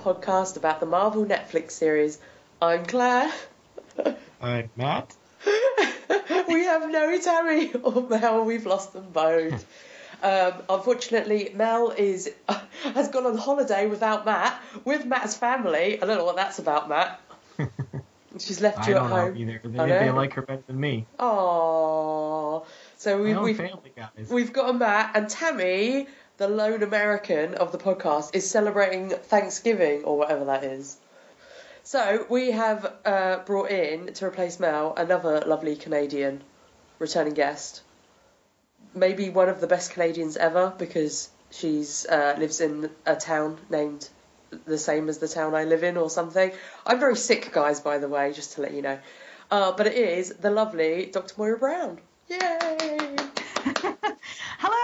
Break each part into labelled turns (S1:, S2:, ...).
S1: Podcast, the fan podcast about the Marvel Netflix series. I'm Claire.
S2: I'm Matt.
S1: we have no Tammy or Mel. We've lost them both. Um, unfortunately, Mel is has gone on holiday without Matt with Matt's family. I don't know what that's about, Matt. She's left you at home.
S2: either. They, they like her better than me.
S1: Aww. So we,
S2: own
S1: we've
S2: family guys.
S1: we've got a Matt and Tammy, the lone American of the podcast, is celebrating Thanksgiving or whatever that is. So we have uh, brought in to replace Mel another lovely Canadian returning guest. Maybe one of the best Canadians ever because she's uh, lives in a town named the same as the town I live in or something. I'm very sick, guys, by the way, just to let you know. Uh, but it is the lovely Dr. Moira Brown. Yay!
S3: Hello.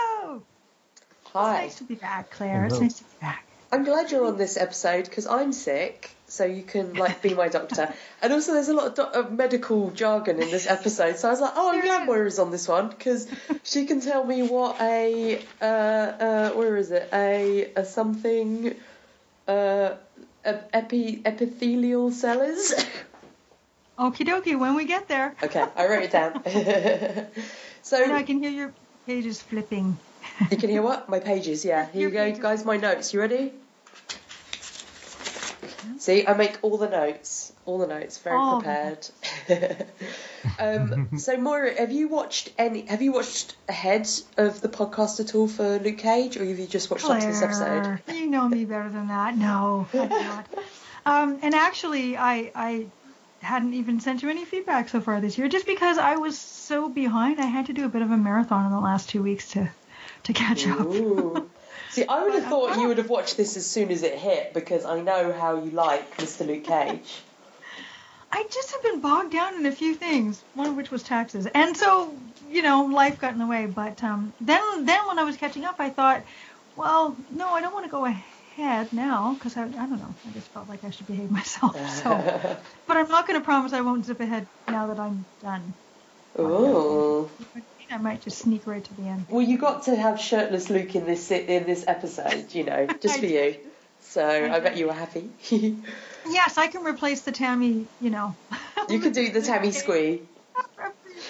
S1: Hi.
S3: It's nice to be back, Claire. It's nice to be back.
S1: I'm glad you're on this episode because I'm sick, so you can like be my doctor. And also, there's a lot of, do- of medical jargon in this episode, so I was like, oh, I'm glad Moira's on this one because she can tell me what a uh, uh, where is it a, a something uh, a epi, epithelial cell is.
S3: Okie dokie, when we get there.
S1: okay, I wrote it down. so
S3: And I can hear your pages flipping.
S1: you can hear what my pages. Yeah, here you go,
S3: pages.
S1: guys. My notes. You ready? See, I make all the notes. All the notes, very
S3: All the
S1: prepared. um, so, Moira, have you watched any? Have you watched ahead of the podcast at all for Luke Cage, or have you just watched up to this episode?
S3: You know me better than that. No, I not. Um, and actually, I I hadn't even sent you any feedback so far this year, just because I was so behind. I had to do a bit of a marathon in the last two weeks to to catch up.
S1: See, I would have thought
S3: uh,
S1: you would have watched this as soon as it hit because I know how you like Mr. Luke Cage.
S3: I just have been bogged down in a few things, one of which was taxes, and so you know life got in the way. But um, then then when I was catching up, I thought, well, no, I don't want to go ahead now because I I don't know, I just felt like I should behave myself. So, but I'm not going to promise I won't zip ahead now that I'm done.
S1: Ooh.
S3: I might just sneak right to the end.
S1: Well, you got to have shirtless Luke in this in this episode, you know, just
S3: I
S1: for you. So I bet you were happy.
S3: Yes, I can replace the Tammy. You know.
S1: You could do the Tammy squee.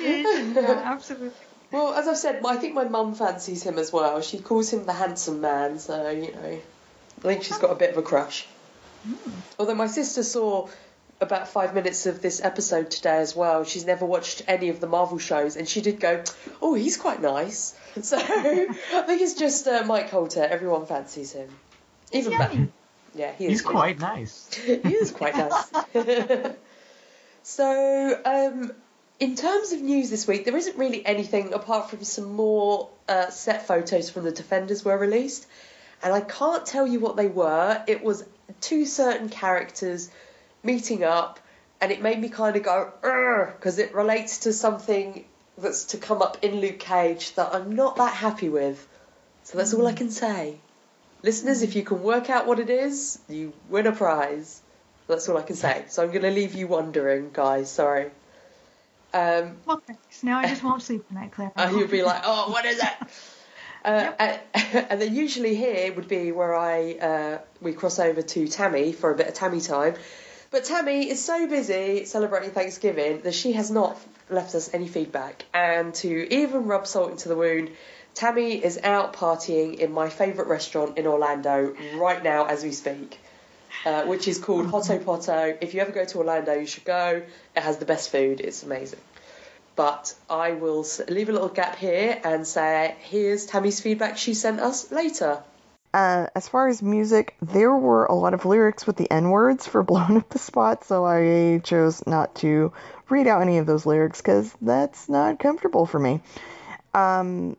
S3: Yeah, absolutely.
S1: Well, as I've said, I think my mum fancies him as well. She calls him the handsome man, so you know, I think she's got a bit of a crush. Hmm. Although my sister saw about five minutes of this episode today as well. She's never watched any of the Marvel shows, and she did go, "Oh, he's quite nice." So I think it's just uh, Mike Colter. Everyone fancies him, even
S3: Yummy.
S1: Matt. Yeah, he is.
S2: He's quite nice.
S1: he is quite nice. so, um, in terms of news this week, there isn't really anything apart from some more uh, set photos from the Defenders were released, and I can't tell you what they were. It was two certain characters meeting up, and it made me kind of go because it relates to something that's to come up in Luke Cage that I'm not that happy with. So that's all I can say. Listeners, if you can work out what it is, you win a prize. That's all I can say. So I'm going to leave you wondering, guys. Sorry. Um,
S3: Well, thanks. Now I just won't sleep tonight, Claire.
S1: and you'll be like, oh, what is it? Uh, and, and then usually here would be where I uh, we cross over to Tammy for a bit of Tammy time. But Tammy is so busy celebrating Thanksgiving that she has not left us any feedback. And to even rub salt into the wound, Tammy is out partying in my favourite restaurant in Orlando right now as we speak, uh, which is called Hotto Potto. If you ever go to Orlando, you should go. It has the best food. It's amazing. But I will leave a little gap here and say, here's Tammy's feedback she sent us later.
S4: Uh, as far as music, there were a lot of lyrics with the N words for Blown Up the Spot, so I chose not to read out any of those lyrics because that's not comfortable for me. Um,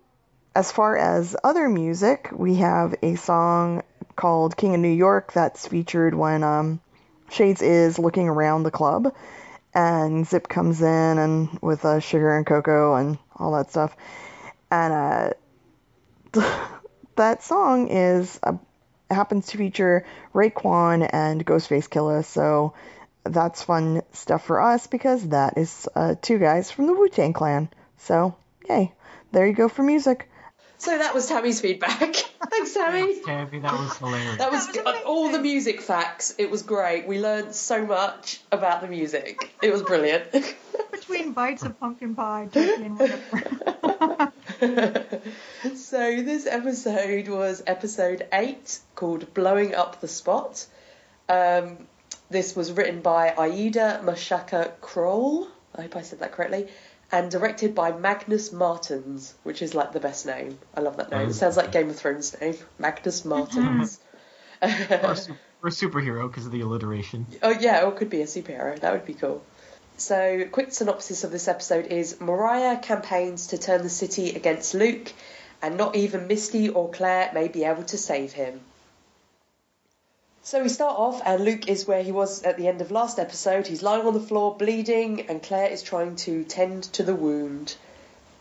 S4: as far as other music, we have a song called King of New York that's featured when um, Shades is looking around the club, and Zip comes in and with uh, sugar and cocoa and all that stuff. And uh, that song is uh, happens to feature Raekwon and Ghostface Killah, so that's fun stuff for us because that is uh, two guys from the Wu Tang Clan. So yay, there you go for music.
S1: So that was Tammy's feedback. Thanks, Sammy.
S2: Thanks, Tammy. That was hilarious.
S1: That was,
S3: That was
S1: all the music facts. It was great. We learned so much about the music. It was brilliant.
S3: Between bites of pumpkin pie, turkey, and whatever.
S1: so this episode was episode eight, called "Blowing Up the Spot." Um, this was written by Aida Mashaka Croal. I hope I said that correctly. And directed by Magnus Martens, which is like the best name. I love that name. It sounds like Game of Thrones name. Magnus Martens.
S2: Or, a su- or a superhero because of the alliteration.
S1: Oh yeah, or it could be a superhero. That would be cool. So, quick synopsis of this episode is Mariah campaigns to turn the city against Luke, and not even Misty or Claire may be able to save him. So we start off, and Luke is where he was at the end of last episode. He's lying on the floor, bleeding, and Claire is trying to tend to the wound.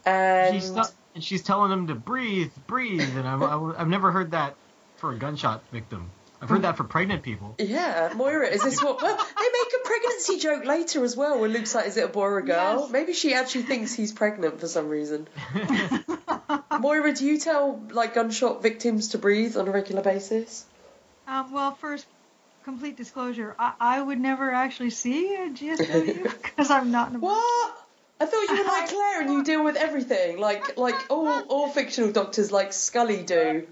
S1: And
S2: She's and she's telling him to breathe, breathe, and I've, I've never heard that for a gunshot victim. I've heard that for pregnant people.
S1: yeah, Moira, is this what? Well, they make a pregnancy joke later as well, where Luke's like, "Is it a boy or a girl?"
S3: Yes.
S1: Maybe she actually thinks he's pregnant for some reason. Moira, do you tell like gunshot victims to breathe on a regular basis?
S3: Um, well, first, complete disclosure, I, I would never actually see a GSW because I'm not in a
S1: What? I thought you were like Claire and you deal with everything, like like all all fictional doctors like Scully do.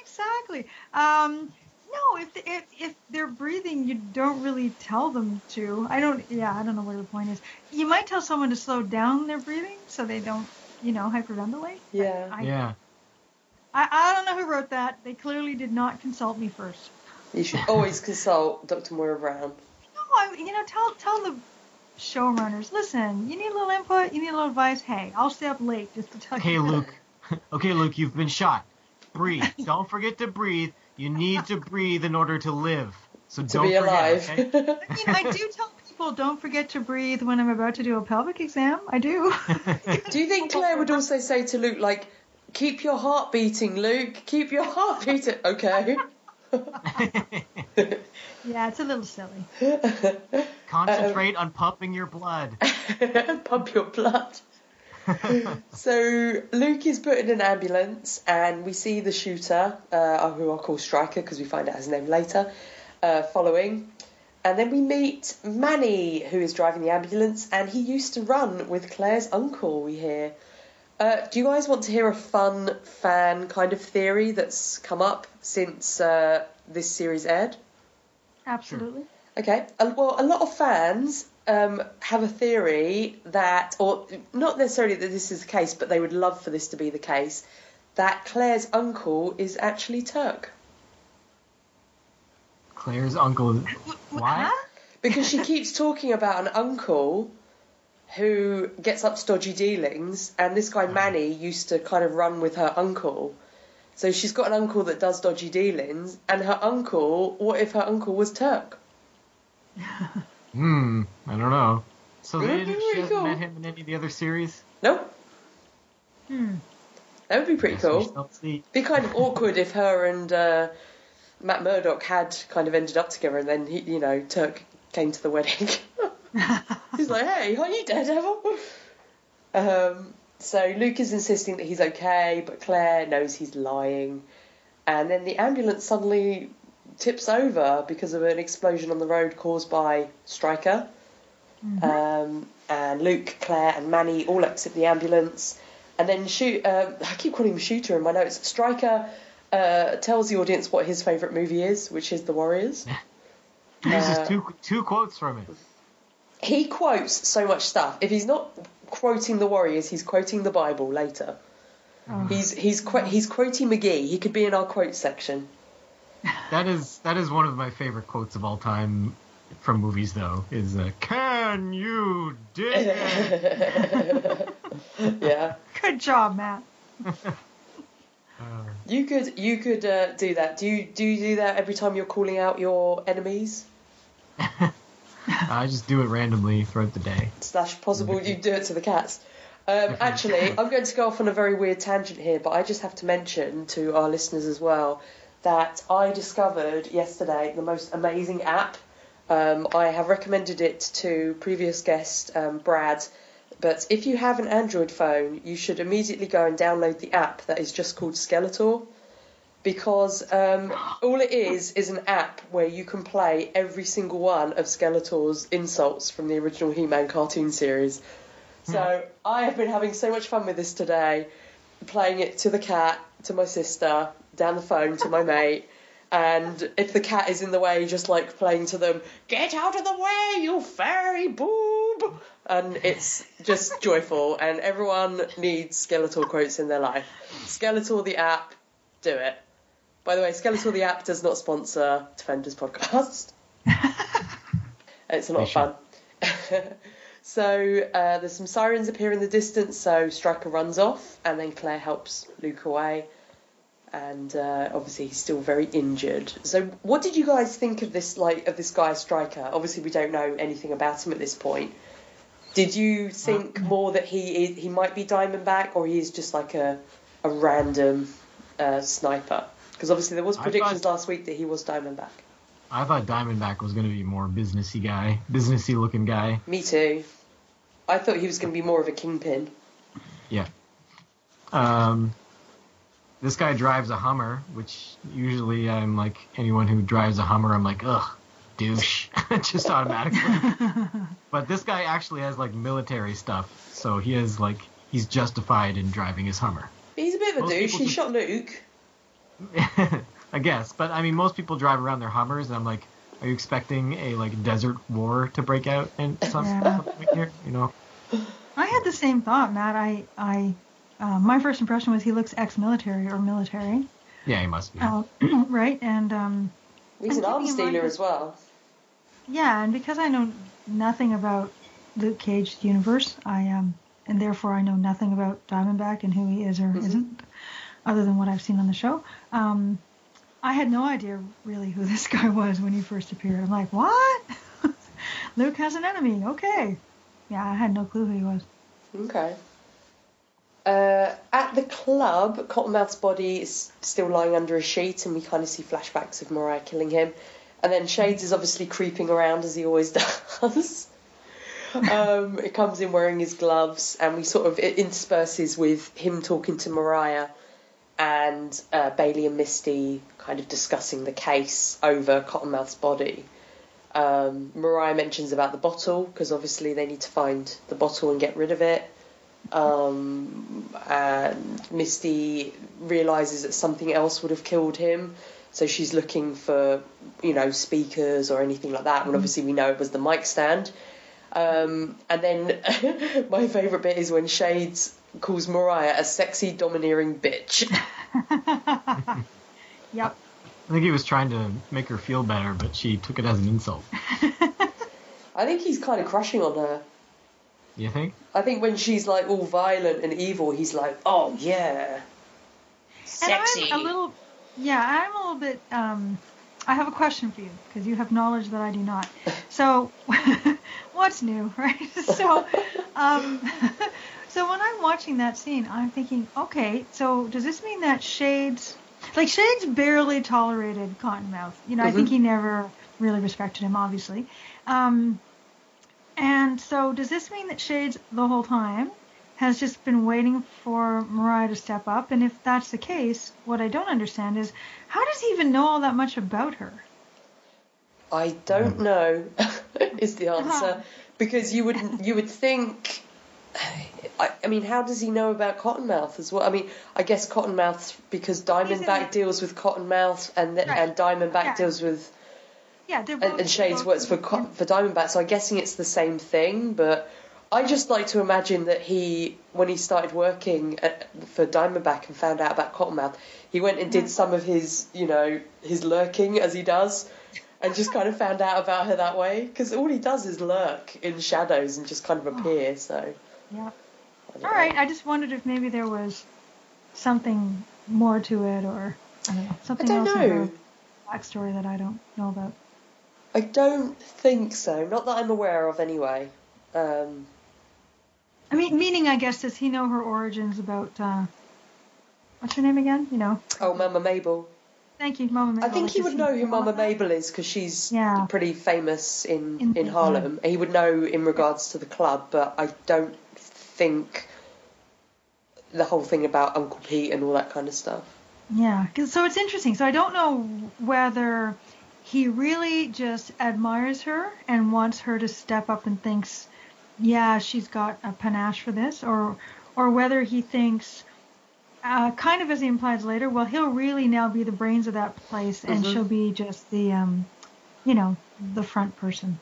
S3: Exactly. Um, no, if, if if they're breathing, you don't really tell them to. I don't. Yeah, I don't know where the point is. You might tell someone to slow down their breathing so they don't, you know, hyperventilate.
S1: Yeah.
S3: I,
S2: Yeah.
S3: I, I don't know who wrote that. They clearly did not consult me first.
S1: You should always consult Dr. Moira Brown.
S3: No, I, you know, tell tell the showrunners. Listen, you need a little input. You need a little advice. Hey, I'll stay up late just to tell you.
S2: Okay,
S3: you.
S2: Luke. okay, Luke, you've been shot. Breathe. Don't forget to breathe. You need to breathe in order to live. So
S1: To
S2: don't
S1: be
S2: forget.
S1: alive.
S2: Okay?
S3: I mean, I do tell people don't forget to breathe when I'm about to do a pelvic exam. I do.
S1: Do you think Claire would also say to Luke, like, keep your heart beating, Luke? Keep your heart beating. Okay.
S3: yeah, it's a little silly.
S2: Concentrate um, on pumping your blood.
S1: Pump your blood. so Luke is put in an ambulance, and we see the shooter, uh, who I'll call Stryker because we find out his name later, uh, following. And then we meet Manny, who is driving the ambulance, and he used to run with Claire's uncle. We hear. Uh, do you guys want to hear a fun fan kind of theory that's come up since uh, this series aired?
S3: Absolutely.
S1: Okay. Well, a lot of fans um, have a theory that, or not necessarily that this is the case, but they would love for this to be the case, that Claire's uncle is actually Turk.
S2: Claire's uncle. Why?
S1: Because she keeps talking about an uncle who gets up to dodgy dealings, and this guy Manny used to kind of run with her uncle. So she's got an uncle that does dodgy dealings, and her uncle, what if her uncle was Turk?
S2: Hmm. I don't know. So they
S1: That'd
S2: didn't, she hasn't
S1: cool.
S2: met him in any of the other series.
S1: Nope.
S3: Hmm.
S1: That would be pretty cool.
S2: shall see.
S1: be kind of awkward if her and uh, Matt Murdock had kind of ended up together, and then he, you know, Turk came to the wedding. he's like, "Hey, are you Daredevil?" Um, so Luke is insisting that he's okay, but Claire knows he's lying, and then the ambulance suddenly tips over because of an explosion on the road caused by Stryker. Um, and Luke, Claire, and Manny all exit the ambulance. And then shoot. Uh, I keep calling him Shooter in my notes. Stryker uh, tells the audience what his favourite movie is, which is The Warriors.
S2: He uses
S1: Uh,
S2: two two quotes from it.
S1: He quotes so much stuff. If he's not quoting The Warriors, he's quoting the Bible later.
S3: Oh.
S1: He's he's qu- he's quoting McGee. He could be in our quote section.
S2: That is that is one of my favorite quotes of all time from movies, though. Is uh, "Can you dig it?"
S1: yeah.
S3: Good job, Matt.
S2: Uh,
S1: You could you could uh, do that. Do you do you do that every time you're calling out your enemies?
S2: I just do it randomly throughout the day.
S1: slash possible you do it to the cats. Um, actually, I'm going to go off on a very weird tangent here, but I just have to mention to our listeners as well that I discovered yesterday the most amazing app. Um, I have recommended it to previous guest um, Brad, but if you have an Android phone, you should immediately go and download the app that is just called Skeletor because um, all it is is an app where you can play every single one of Skeletor's insults from the original He-Man cartoon series. So I have been having so much fun with this today, playing it to the cat, to my sister, down the phone to my mate. And if the cat is in the way, just like playing to them, get out of the way, you fairy boob! And it's just joyful, and everyone needs Skeletor quotes in their life. Skeletor the app, do it. By the way, Skeletor the app does not sponsor Defenders podcast. it's a lot of fun. so uh, there's some sirens appear in the distance, so Stryker runs off, and then Claire helps Luke away. And uh, obviously he's still very injured. So what did you guys think of this like of this guy Stryker? Obviously we don't know anything about him at this point. Did you think more that he is, he might be Diamondback, or he is just like a a random uh, sniper? Because obviously there was predictions
S2: thought-
S1: last week that he was Diamondback.
S2: I thought Diamondback was going to be more businessy guy, businessy looking guy.
S1: Me too. I thought he was going to be more of a kingpin.
S2: Yeah. Um, this guy drives a Hummer, which usually I'm like anyone who drives a Hummer, I'm like, ugh, douche, just automatically. but this guy actually has like military stuff, so he is like he's justified in driving his Hummer.
S1: He's a bit of a
S2: Most
S1: douche.
S2: people
S1: He
S2: just-
S1: shot Luke.
S2: I guess, but I mean, most people drive around their Hummers, and I'm like, are you expecting a like desert war to break out in some
S3: Yeah.
S2: something here? You know?
S3: I had the same thought, Matt. I, I, uh, my first impression was he looks ex-military or military,
S2: Yeah, he must be.
S3: uh, right? And um,
S1: He's
S3: I'm
S1: an arms
S3: keeping in mind
S1: dealer as well.
S3: yeah, and because I know nothing about Luke Cage universe, I um, and therefore I know nothing about Diamondback and who he is or isn't, other than what I've seen on the show. Um, I had no idea really who this guy was when he first appeared. I'm like, what? Luke has an enemy. Okay. Yeah, I had no clue who he was.
S1: Okay. Uh, at the club, Cottonmouth's body is still lying under a sheet, and we kind of see flashbacks of Mariah killing him. And then Shades is obviously creeping around as he always does. um, it comes in wearing his gloves, and we sort of it intersperses with him talking to Mariah and uh, Bailey and Misty kind of discussing the case over Cottonmouth's body. Um, Mariah mentions about the bottle because obviously they need to find the bottle and get rid of it. Um, and Misty realizes that something else would have killed him, so she's looking for you know speakers or anything like that. And obviously we know it was the mic stand. Um, and then my favourite bit is when Shades calls Mariah a sexy, domineering bitch.
S3: Yep.
S2: I think he was trying to make her feel better, but she took it as an insult.
S1: I think he's kind of crushing on her.
S2: You think?
S1: I think when she's like all violent and evil, he's like, oh yeah, sexy.
S3: And I'm a little, yeah, I'm a little bit. Um, I have a question for you because you have knowledge that I do not. So, what's new, right? So, um, so when I'm watching that scene, I'm thinking, okay, so does this mean that Shades, like Shades, barely tolerated Cottonmouth? You know, I think he never really respected him, obviously. Um, and so, does this mean that Shades the whole time has just been waiting for Mariah to step up? And if that's the case, what I don't understand is how does he even know all that much about her?
S1: I don't hmm. know is the answer because you would you would think. I, I mean, how does he know about Cottonmouth as well? I mean, I guess Cottonmouth because Diamondback deals with Cottonmouth and th-
S3: Right.
S1: and Diamondback
S3: Yeah.
S1: deals with
S3: Yeah, they're
S1: and, and Shades works for for Diamondback, so I'm guessing it's the same thing. But I just like to imagine that he, when he started working at, for Diamondback and found out about Cottonmouth, he went and did mm. some of his, you know, his lurking as he does, and just kind of found out about her that way. Because all he does is lurk in shadows and just kind of oh. appear. So.
S3: Yeah.
S1: I
S3: All
S1: know.
S3: right. I just wondered if maybe there was something more to it, or I don't know,
S1: I
S3: something
S1: don't
S3: else in her backstory that I don't know about.
S1: I don't think so. Not that I'm aware of, anyway. Um,
S3: I mean, meaning, I guess, does he know her origins about uh, what's her name again? You know.
S1: oh, Mama Mabel.
S3: Thank you, Mama. Mabel.
S1: I
S3: think
S1: he would know who Mama? Mabel is because she's
S3: Yeah.
S1: pretty famous in,
S3: In-
S1: in Harlem. He would know in regards to the club, but I don't think the whole thing about Uncle Pete and all that kind of stuff.
S3: Yeah, so it's interesting. So I don't know whether he really just admires her and wants her to step up and thinks, yeah, she's got a panache for this, or or whether he thinks, uh, kind of as he implies later, well, he'll really now be the brains of that place, and
S1: Mhm.
S3: she'll be just the, um, you know, the front person.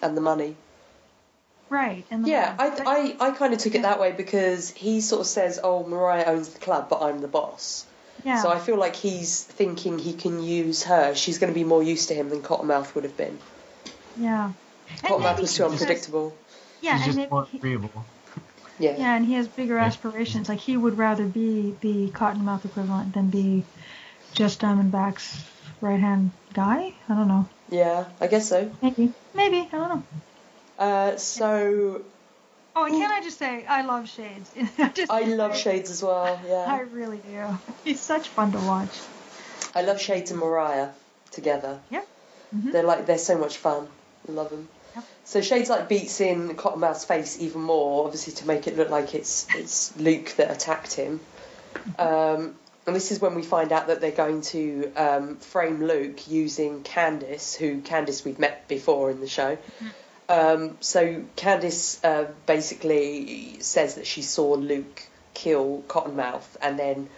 S1: And the money.
S3: Right. And the
S1: Yeah, I, I, I kind of took it that way because he sort of says, oh, Mariah owns the club, but I'm the boss.
S3: Yeah.
S1: So I feel like he's thinking he can use her. She's going to be more used to him than Cottonmouth would have been.
S3: yeah.
S1: Cottonmouth was too unpredictable.
S3: Yeah,
S2: He's
S3: and
S2: just more
S3: he-
S2: agreeable.
S1: Yeah.
S3: Yeah, and he has bigger
S2: Yeah.
S3: aspirations. Like he would rather be the Cottonmouth equivalent than be just Diamondback's right hand guy. I don't know.
S1: Yeah, I guess so.
S3: Maybe. Maybe. I don't know.
S1: Uh, so
S3: Oh, and can I just say I love Shades. I, just,
S1: I love Shades as well. Yeah, I
S3: really do. He's such fun to watch.
S1: I love Shades and Mariah together.
S3: Yep. Mhm.
S1: They're like they're so much fun. I love them.
S3: Yep.
S1: So Shades like beats in Cottonmouth's face even more, obviously to make it look like it's it's Luke that attacked him. Um, and this is when we find out that they're going to um, frame Luke using Candice, who Candice we've met before in the show. Um, so Candice uh, basically says that she saw Luke kill Cottonmouth, and then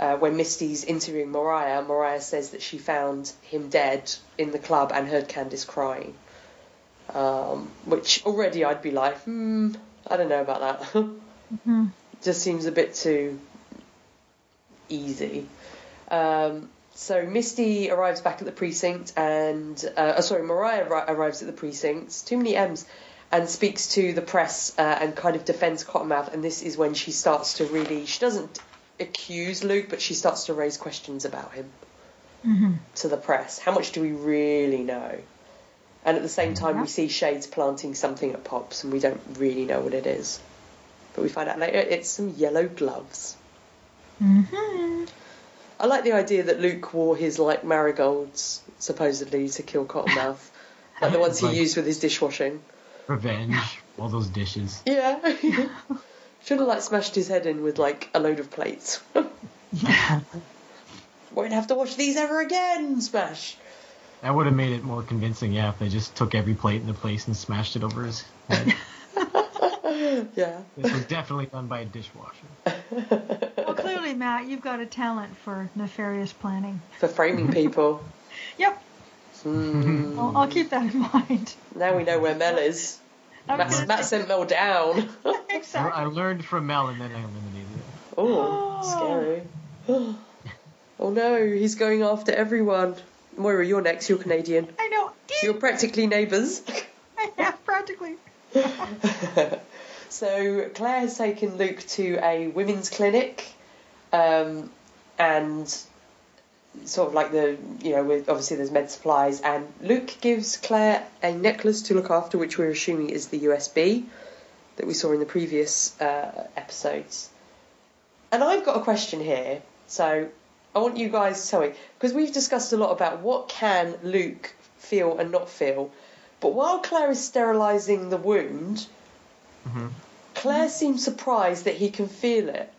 S1: uh, when Misty's interviewing Mariah, Mariah says that she found him dead in the club and heard Candice crying. Um, which already I'd be like, hmm, I don't know about that.
S3: hmm
S1: Just seems a bit too easy. Um, so Misty arrives back at the precinct, and uh, oh, sorry, Mariah arri- arrives at the precinct. Too many M's, and speaks to the press uh, and kind of defends Cottonmouth. And this is when she starts to really. She doesn't accuse Luke, but she starts to raise questions about him
S3: hmm
S1: to the press. How much do we really know? And at the same time,
S3: Yeah.
S1: we see Shades planting something at Pops, and we don't really know what it is. But we find out later it's some yellow gloves.
S3: hmm
S1: I like the idea that Luke wore his like marigolds supposedly to kill Cottonmouth, like the ones he
S2: Like-
S1: used with his dishwashing.
S2: Revenge. All those dishes.
S1: Yeah, should have like smashed his head in with like a load of plates. Won't have to wash these ever again. Smash.
S2: That would have made it more convincing, yeah, if they just took every plate in the place and smashed it over his head.
S1: Yeah.
S2: this was definitely done by a dishwasher.
S3: Well, clearly, Matt, you've got a talent for nefarious planning.
S1: For framing people.
S3: Yep.
S1: Hmm.
S3: I'll, I'll keep that in mind.
S1: Now we know where Mel is. Matt,
S3: gonna
S1: Matt sent Mel down.
S2: I,
S3: exactly.
S2: I learned from Mel and then I eliminated it.
S1: Oh, scary. Oh no, he's going after everyone. Moira, you're next. You're Canadian.
S3: I know.
S1: You're practically neighbours.
S3: yeah, practically.
S1: So Claire has taken Luke to a women's clinic, um, and sort of like the you know with obviously there's med supplies, and Luke gives Claire a necklace to look after, which we're assuming is the USB that we saw in the previous uh, episodes. And I've got a question here, so I want you guys to tell me because we've discussed a lot about what can Luke feel and not feel. But while Claire is sterilising the wound,
S2: Mhm.
S1: Claire seems surprised that he can feel it.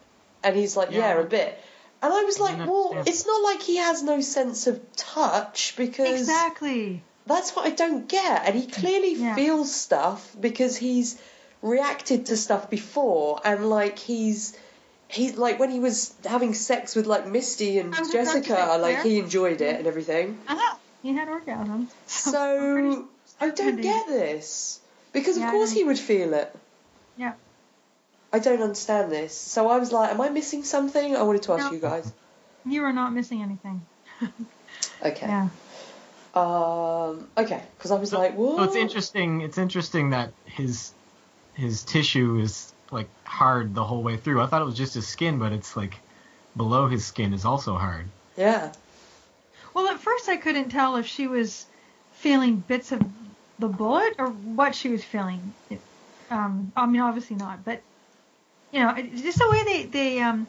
S1: And he's like, yeah,
S2: Yeah.
S1: a bit. And I was like, well,
S2: understand.
S1: it's not like he has no sense of touch because
S3: Exactly.
S1: that's what I don't get. And he clearly
S3: Yeah.
S1: feels stuff because he's reacted to stuff before. And like, he's. He's like when he was having sex with like Misty and
S3: I was about to
S1: Jessica, like
S3: yeah.
S1: he enjoyed it and everything.
S3: Uh-huh. He had orgasms.
S1: So I don't get this because of
S3: Yeah,
S1: course he would feel it.
S3: Yeah.
S1: I don't understand this. So I was like, am I missing something? I wanted to ask
S3: No.
S1: you guys.
S3: You are not missing anything.
S1: Okay.
S3: Yeah.
S1: Um. Okay. Because I was like, what?
S2: So it's interesting. It's interesting that his his tissue is like hard the whole way through. I thought it was just his skin, but it's like below his skin is also hard.
S1: Yeah.
S3: Well, at first I couldn't tell if she was feeling bits of the bullet or what she was feeling. Um, I mean, obviously not, but you know, just the way they they um,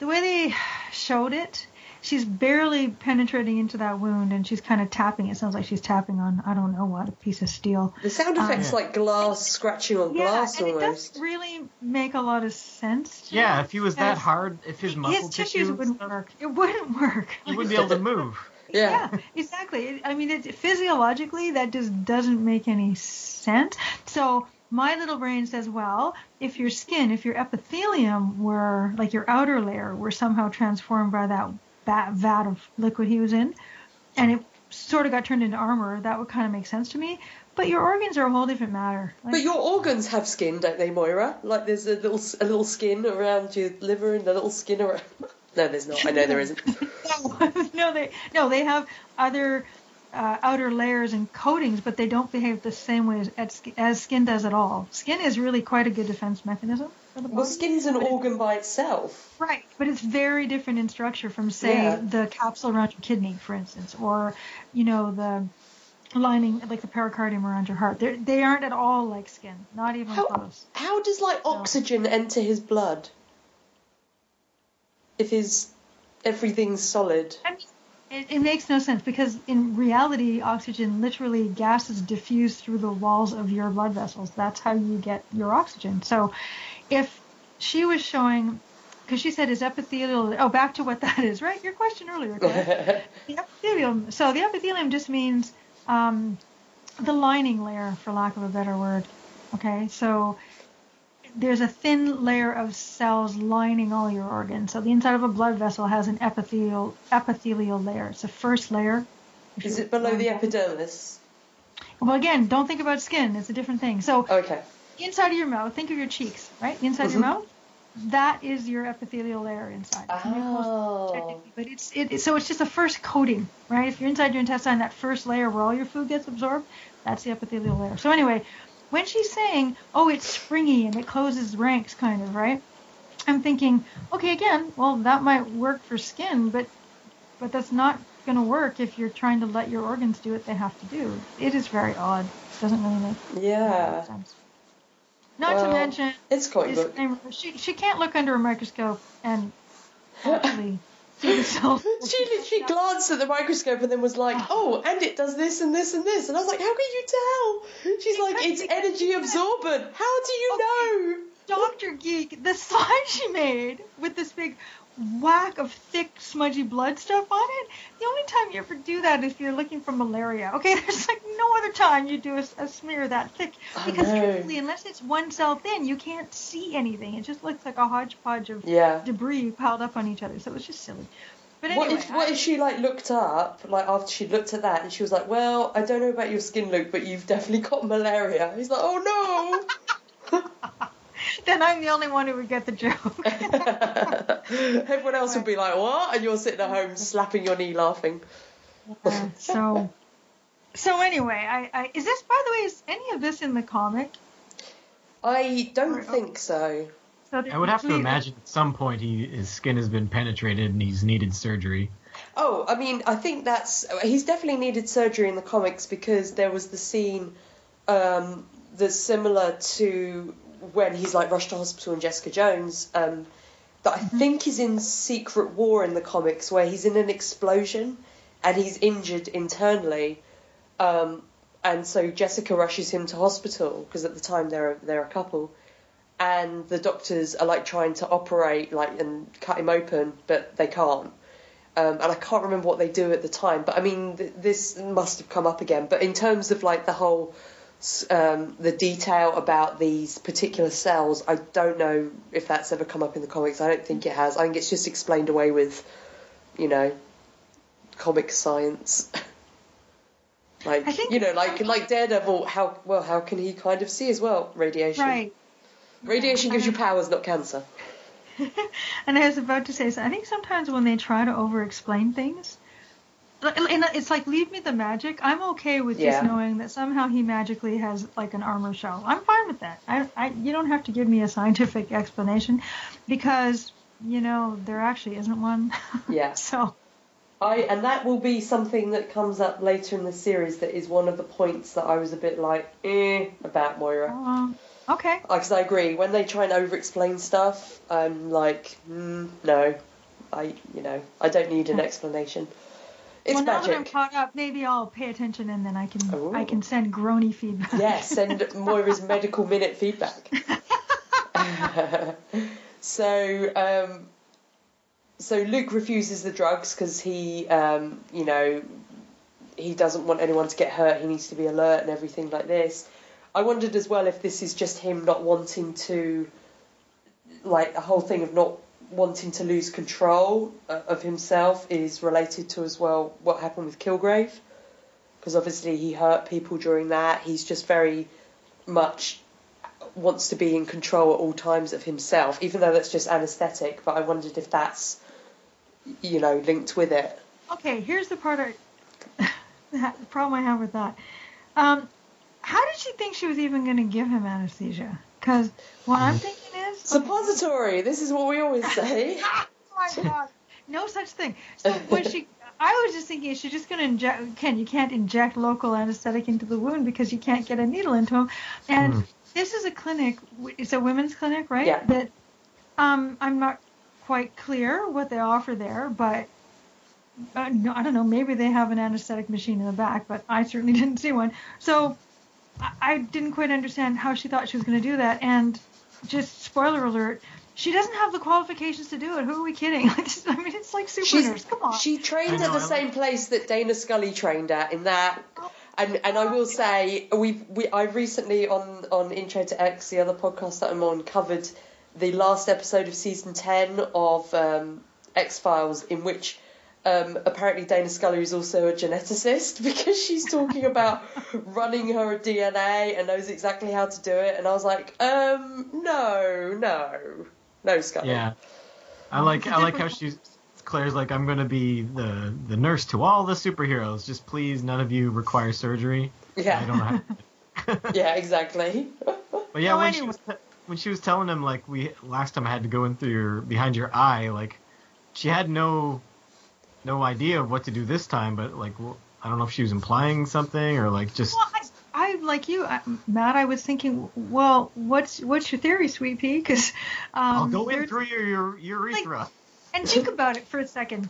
S3: the way they showed it. she's barely penetrating into that wound, and she's kind of tapping. It sounds like she's tapping on I don't know what a piece of steel.
S1: The sound
S3: Um,
S1: effects like glass scratching on
S3: Yeah,
S1: glass
S3: and it doesn't really make a lot of sense. to
S2: Yeah,
S3: me
S2: if he was that hard, if his muscle
S3: his
S2: tissue,
S3: tissues wouldn't
S2: stuff,
S3: work. It wouldn't work.
S2: he wouldn't be able to move.
S1: Yeah.
S3: Yeah, exactly. I mean, it, physiologically, that just doesn't make any sense. So my little brain says, well, if your skin, if your epithelium were, like your outer layer, were somehow transformed by that va- vat of liquid he was in, and it sort of got turned into armor, that would kind of make sense to me. But your organs are a whole different matter. Like,
S1: But your organs have skin, don't they, Moira? Like there's a little a little skin around your liver and a little skin around. No, there's not. I know there isn't.
S3: no, no, they no, they have other uh, outer layers and coatings, but they don't behave the same way as, as, skin does at all. Skin is really quite a good defense mechanism for the body.
S1: Well, skin's an
S3: but it-
S1: organ by itself.
S3: Right, but it's very different in structure from, say,
S1: Yeah.
S3: the capsule around your kidney, for instance, or you know the lining, like the pericardium around your heart. They're, they aren't at all like skin, not even
S1: How-
S3: close.
S1: How does like oxygen enter his blood? If his everything's solid.
S3: I mean, it, it makes no sense because in reality, oxygen literally gases diffuse through the walls of your blood vessels. That's how you get your oxygen. So, if she was showing, because she said is epithelial. Oh, back to what that is, right? Your question earlier. The epithelium. So the epithelium just means um, the lining layer, for lack of a better word. Okay, so there's a thin layer of cells lining all your organs. So the inside of a blood vessel has an epithelial epithelial layer. It's the first layer.
S1: Is it below the epidermis?
S3: Well, again, don't think about skin. It's a different thing. So
S1: Okay.
S3: inside of your mouth, think of your cheeks, right? Inside
S1: Mhm.
S3: your mouth, that is your epithelial layer inside.
S1: Oh.
S3: But it's it, it- so it's just a first coating, right? If you're inside your intestine, that first layer where all your food gets absorbed, that's the epithelial layer. So anyway, when she's saying, "Oh, it's springy and it closes ranks," kind of, right? I'm thinking, okay, again, well, that might work for skin, but but that's not going to work if you're trying to let your organs do what they have to do. It is very odd. It Doesn't really make
S1: Yeah.
S3: sense. Not
S1: Well,
S3: to mention,
S1: It's
S3: disclaimer, she she can't look under a microscope and actually see the cells.
S1: She literally glanced at the microscope and then was like, oh. "Oh, and it does this and this and this," and I was like, "How can you tell?" She's like, "It's energy absorbent." How do you know?
S3: Dr. Geek, the slide she made with this big whack of thick, smudgy blood stuff on it, the only time you ever do that is if you're looking for malaria. Okay, there's like no other time you do a, a smear that thick. Because
S1: know.
S3: truthfully, unless it's one cell thin, you can't see anything. It just looks like a hodgepodge of
S1: Yeah.
S3: debris piled up on each other. So it's just silly. But
S1: What
S3: anyway,
S1: if what
S3: I-
S1: if she like looked up like after she looked at that and she was like, "Well, I don't know about your skin, Luke, but you've definitely got malaria." He's like, "Oh
S3: then I'm the only one who would get the joke.
S1: Everyone else would be like, "What?" And you're sitting at home slapping your knee, laughing.
S3: Uh, so, so anyway, I, I is this by the way is any of this in the comic?
S1: I don't think so.
S3: So
S2: I would have to imagine at some point he, his skin has been penetrated and he's needed surgery.
S1: Oh, I mean, I think that's he's definitely needed surgery in the comics because there was the scene um, that's similar to when he's like rushed to hospital in Jessica Jones. Um, that I think is in Secret War in the comics where he's in an explosion and he's injured internally. Um, and so Jessica rushes him to hospital because at the time they're they're a couple, and the doctors are like trying to operate like and cut him open, but they can't. Um, and I can't remember what they do at the time, but I mean th- this must have come up again. But in terms of like the whole um, the detail about these particular cells, I don't know if that's ever come up in the comics. I don't think it has. I think it's just explained away with, you know, comic science. like you know, like like Daredevil. How well? How can he kind of see as well? Radiation.
S3: right.
S1: Radiation gives you powers, not cancer.
S3: And I was about to say, so I think sometimes when they try to over-explain things, and it's like leave me the magic. I'm okay with
S1: Yeah.
S3: just knowing that somehow he magically has like an armor shell. I'm fine with that. I, I, you don't have to give me a scientific explanation, because you know there actually isn't one.
S1: Yeah.
S3: so
S1: I and that will be something that comes up later in the series. That is one of the points that I was a bit like eh about Moira.
S3: um, okay.
S1: Because I agree, when they try and over-explain stuff, I'm like, mm, no, I, you know, I don't need an explanation. It's
S3: well, now that I'm
S1: magic.
S3: caught up, maybe I'll pay attention and then I can I can send groany feedback.
S1: Yes, send Moira's medical minute feedback. so, um, so Luke refuses the drugs because he, um, you know, he doesn't want anyone to get hurt. He needs to be alert and everything like this. I wondered as well if this is just him not wanting to, like, the whole thing of not wanting to lose control uh, of himself is related to as well what happened with Kilgrave because obviously he hurt people during that. He's just very much wants to be in control at all times of himself, even though that's just anaesthetic. But I wondered if that's, you know, linked with it.
S3: Okay, here's the part I, the problem I have with that. Um, how did she think she was even going to give him anesthesia? Because what I'm thinking is
S1: Suppository. This is what we always say.
S3: oh my god, no such thing. So when she, I was just thinking, is she just going to inject? Ken, you can't inject local anesthetic into the wound because you can't get a needle into him. And
S2: Hmm.
S3: this is a clinic. It's a women's clinic, right?
S1: Yeah.
S3: That um, I'm not quite clear what they offer there, but. Uh, no, I don't know. Maybe they have an anesthetic machine in the back, but I certainly didn't see one. So I, I didn't quite understand how she thought she was going to do that. And just spoiler alert, she doesn't have the qualifications to do it. Who are we kidding? Like, I mean, it's like super
S1: She's,
S3: nurse. Come on.
S1: she trained
S2: I
S1: at the
S2: I
S1: same place that Dana Scully trained at in that. And and I will say we we I recently on on Intro to X the other podcast that I'm on covered the last episode of season ten of um, X Files in which um, apparently Dana Scully is also a geneticist because she's talking about running her DNA and knows exactly how to do it and I was like um no no no Scully
S2: Yeah. I like I like how she's Claire's like I'm gonna be the the nurse to all the superheroes. Just please, none of you require surgery.
S1: yeah
S2: I don't know. How...
S1: yeah exactly
S2: But yeah,
S3: Oh,
S2: when she was te- when she was telling him like we last time I had to go in through your behind your eye, like she had no no idea of what to do this time. But like well, I don't know if she was implying something or like just
S3: well, I, I like you, I, Matt. I was thinking, well, what's what's your theory, Sweet Pea? Because um,
S2: I'll go in through your, your urethra.
S3: And think about it for a second.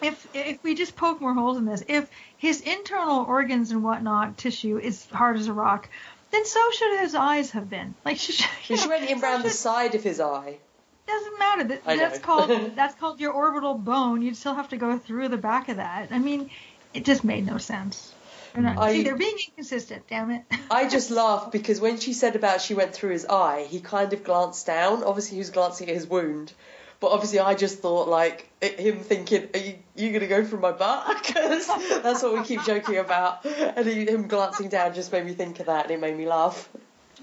S3: If if we just poke more holes in this, if his internal organs and whatnot tissue is hard as a rock, then so should his eyes have been. Like she, should- you
S1: she
S3: know,
S1: went in
S3: so
S1: round the side of his eye
S3: Doesn't matter. That, that's called that's called your orbital bone. You'd still have to go through the back of that. I mean, it just made no sense. They're not,
S1: I-
S3: see, they're being inconsistent. Damn it.
S1: I just laughed because when she said about she went through his eye, he kind of glanced down. Obviously, he was glancing at his wound, but obviously, I just thought like him thinking, "Are you, you gonna go through my butt?" Because that's what we keep joking about. And he, him glancing down just made me think of that, and it made me laugh.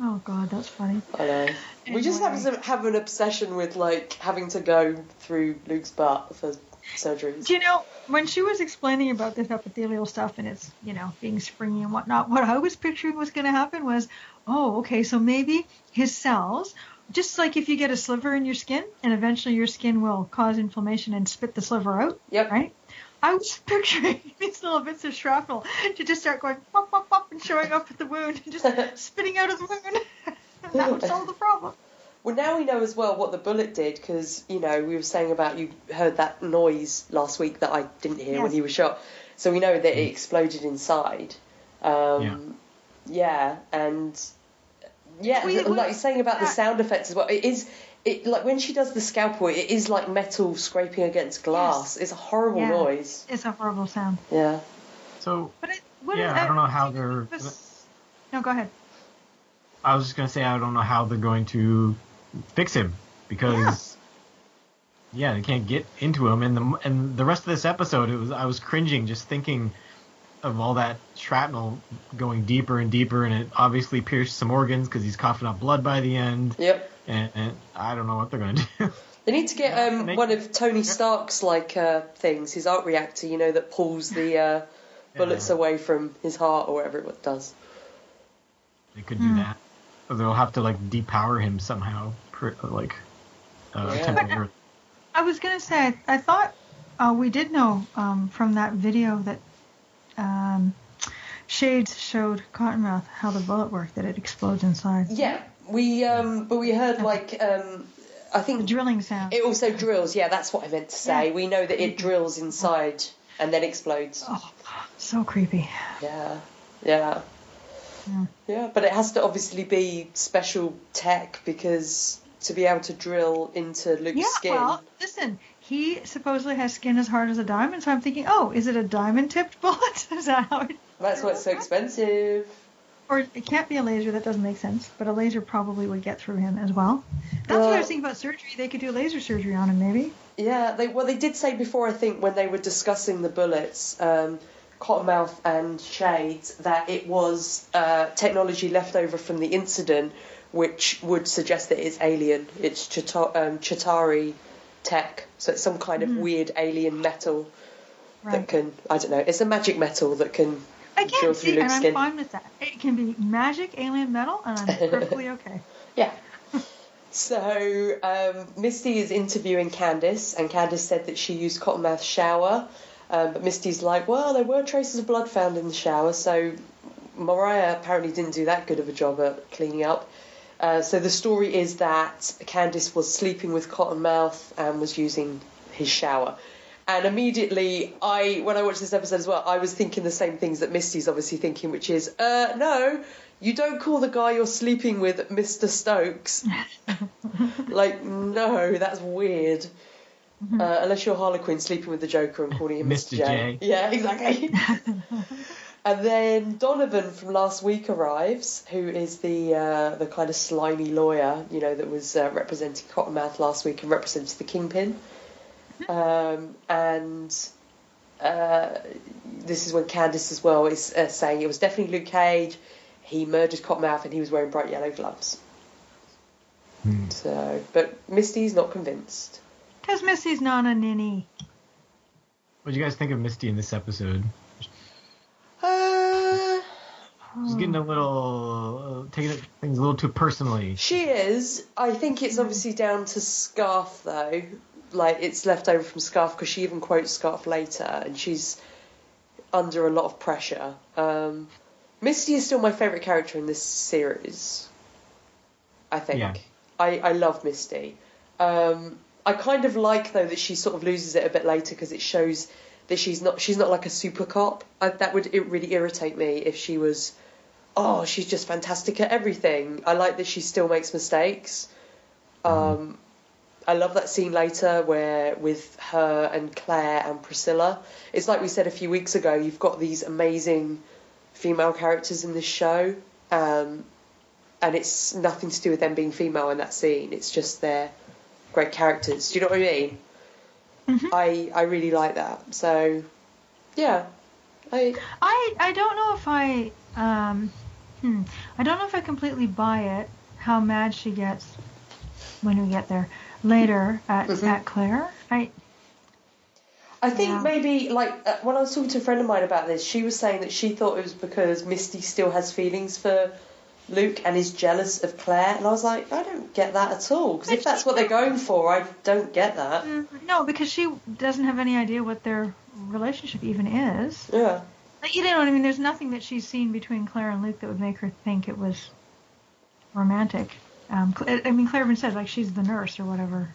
S3: Oh God, that's funny.
S1: I know. We just have to have an obsession with like having to go through Luke's butt for surgeries.
S3: Do you know when she was explaining about this epithelial stuff and it's you know being springy and whatnot? What I was picturing was going to happen was, oh, okay, so maybe his cells, just like if you get a sliver in your skin and eventually your skin will cause inflammation and spit the sliver out,
S1: Yep.
S3: right? I was picturing these little bits of shrapnel to just start going pop, pop, and showing up at the wound and just spitting out of the wound. that would solve the problem.
S1: Well, now we know as well what the bullet did because you know we were saying about you heard that noise last week that I didn't hear when
S3: Yes.
S1: he was shot. So we know that it exploded inside. Um, yeah. and yeah,
S3: We- we-
S1: like you're saying about the sound effects as well. It is. It like when she does the scalpel, it is like metal scraping against glass. It's a horrible
S3: Yeah.
S1: noise.
S3: It's a horrible sound.
S1: Yeah.
S2: So
S3: But it, what
S2: yeah,
S3: is-
S2: I don't know how they're.
S3: this- No, go ahead.
S2: I was just gonna say I don't know how they're going to fix him because yeah, they can't get into him. And the and the rest of this episode, it was I was cringing just thinking of all that shrapnel going deeper and deeper, and it obviously pierced some organs because he's coughing up blood by the end.
S1: Yep.
S2: And, and I don't know what they're gonna do.
S1: They need to get um, one of Tony Stark's like uh, things, his arc reactor, you know, that pulls the uh, bullets
S2: Yeah.
S1: away from his heart or whatever it does.
S2: They could do that. Or they'll have to like depower him somehow, like uh,
S1: Yeah.
S2: temporarily.
S3: I was gonna say I, I thought uh, we did know um, from that video that um, Shades showed Cottonmouth how the bullet worked that it explodes inside.
S1: Yeah, we um, but we heard like um, I
S3: The
S1: think
S3: drilling sound.
S1: it also drills. Yeah, that's what I meant to say.
S3: Yeah.
S1: We know that it drills inside and then explodes.
S3: oh, so creepy.
S1: Yeah, yeah.
S3: Yeah.
S1: Yeah, but it has to obviously be special tech because to be able to drill into Luke's
S3: Yeah,
S1: skin.
S3: well, listen, he supposedly has skin as hard as a diamond, so I'm thinking, oh, is it a diamond tipped bullet? is that how it.
S1: That's why it's so expensive.
S3: Or it can't be a laser, that doesn't make sense, but a laser probably would get through him as well. That's what I
S1: Well-
S3: was thinking about surgery. They could do laser surgery on him, maybe.
S1: Yeah, they well they did say before I think when they were discussing the bullets, um, Cottonmouth and Shades that it was uh, technology left over from the incident, which would suggest that it's alien. It's Chita- um, Chitauri tech, so it's some kind of weird alien metal that can I don't know. It's a magic metal that can
S3: I can't see, and I'm
S1: skin.
S3: fine with that. It can be magic, alien metal, and I'm perfectly okay.
S1: Yeah. So um, Misty is interviewing Candice, and Candice said that she used Cottonmouth shower, um, but Misty's like, well, there were traces of blood found in the shower, so Mariah apparently didn't do that good of a job at cleaning up. Uh, so the story is that Candice was sleeping with Cottonmouth and was using his shower. And immediately, I when I watched this episode as well, I was thinking the same things that Misty's obviously thinking, which is, uh, no, you don't call the guy you're sleeping with Mr. Stokes. like, no, that's weird. Uh, unless you're Harlequin sleeping with the Joker and calling him Mr.
S2: Mr.
S1: J.
S2: J.
S1: Yeah, exactly. and then Donovan from last week arrives, who is the uh, the kind of slimy lawyer, you know, that was uh, representing Cottonmouth last week and represented the Kingpin. Um, and uh, this is when Candice as well is uh, saying it was definitely Luke Cage. He murdered Cottonmouth and he was wearing bright yellow gloves.
S2: Hmm.
S1: So, but Misty's not convinced.
S3: Because Misty's not a ninny.
S2: What do you guys think of Misty in this episode?
S1: Uh,
S2: She's getting a little uh, taking things a little too personally.
S1: she is. I think it's obviously down to Scarf though. Like it's left over from Scarf because she even quotes Scarf later, and she's under a lot of pressure. Um, Misty is still my favourite character in this series. I think.
S2: Yeah.
S1: I, I love Misty. Um, I kind of like though that she sort of loses it a bit later because it shows that she's not she's not like a super cop. I, that would it really irritate me if she was. Oh, she's just fantastic at everything. I like that she still makes mistakes. Um, I love that scene later where with her and Claire and Priscilla. It's like we said a few weeks ago. You've got these amazing female characters in this show, um, and it's nothing to do with them being female in that scene. It's just they're great characters. Do you know what I mean?
S3: Mhm.
S1: I I really like that. So, yeah, I
S3: I I don't know if I um hmm, I don't know if I completely buy it how mad she gets when we get there later at
S1: Mhm.
S3: at Claire. I
S1: I think
S3: Yeah.
S1: maybe like uh, when I was talking to a friend of mine about this, she was saying that she thought it was because Misty still has feelings for Luke and is jealous of Claire, and I was like, I don't get that at all. Because if that's what they're going for, I don't get that.
S3: no because she doesn't have any idea what their relationship even is.
S1: Yeah,
S3: Like, You know what I mean? There's nothing that she's seen between Claire and Luke that would make her think it was romantic. Um, I mean, Claire even said like she's the nurse or whatever.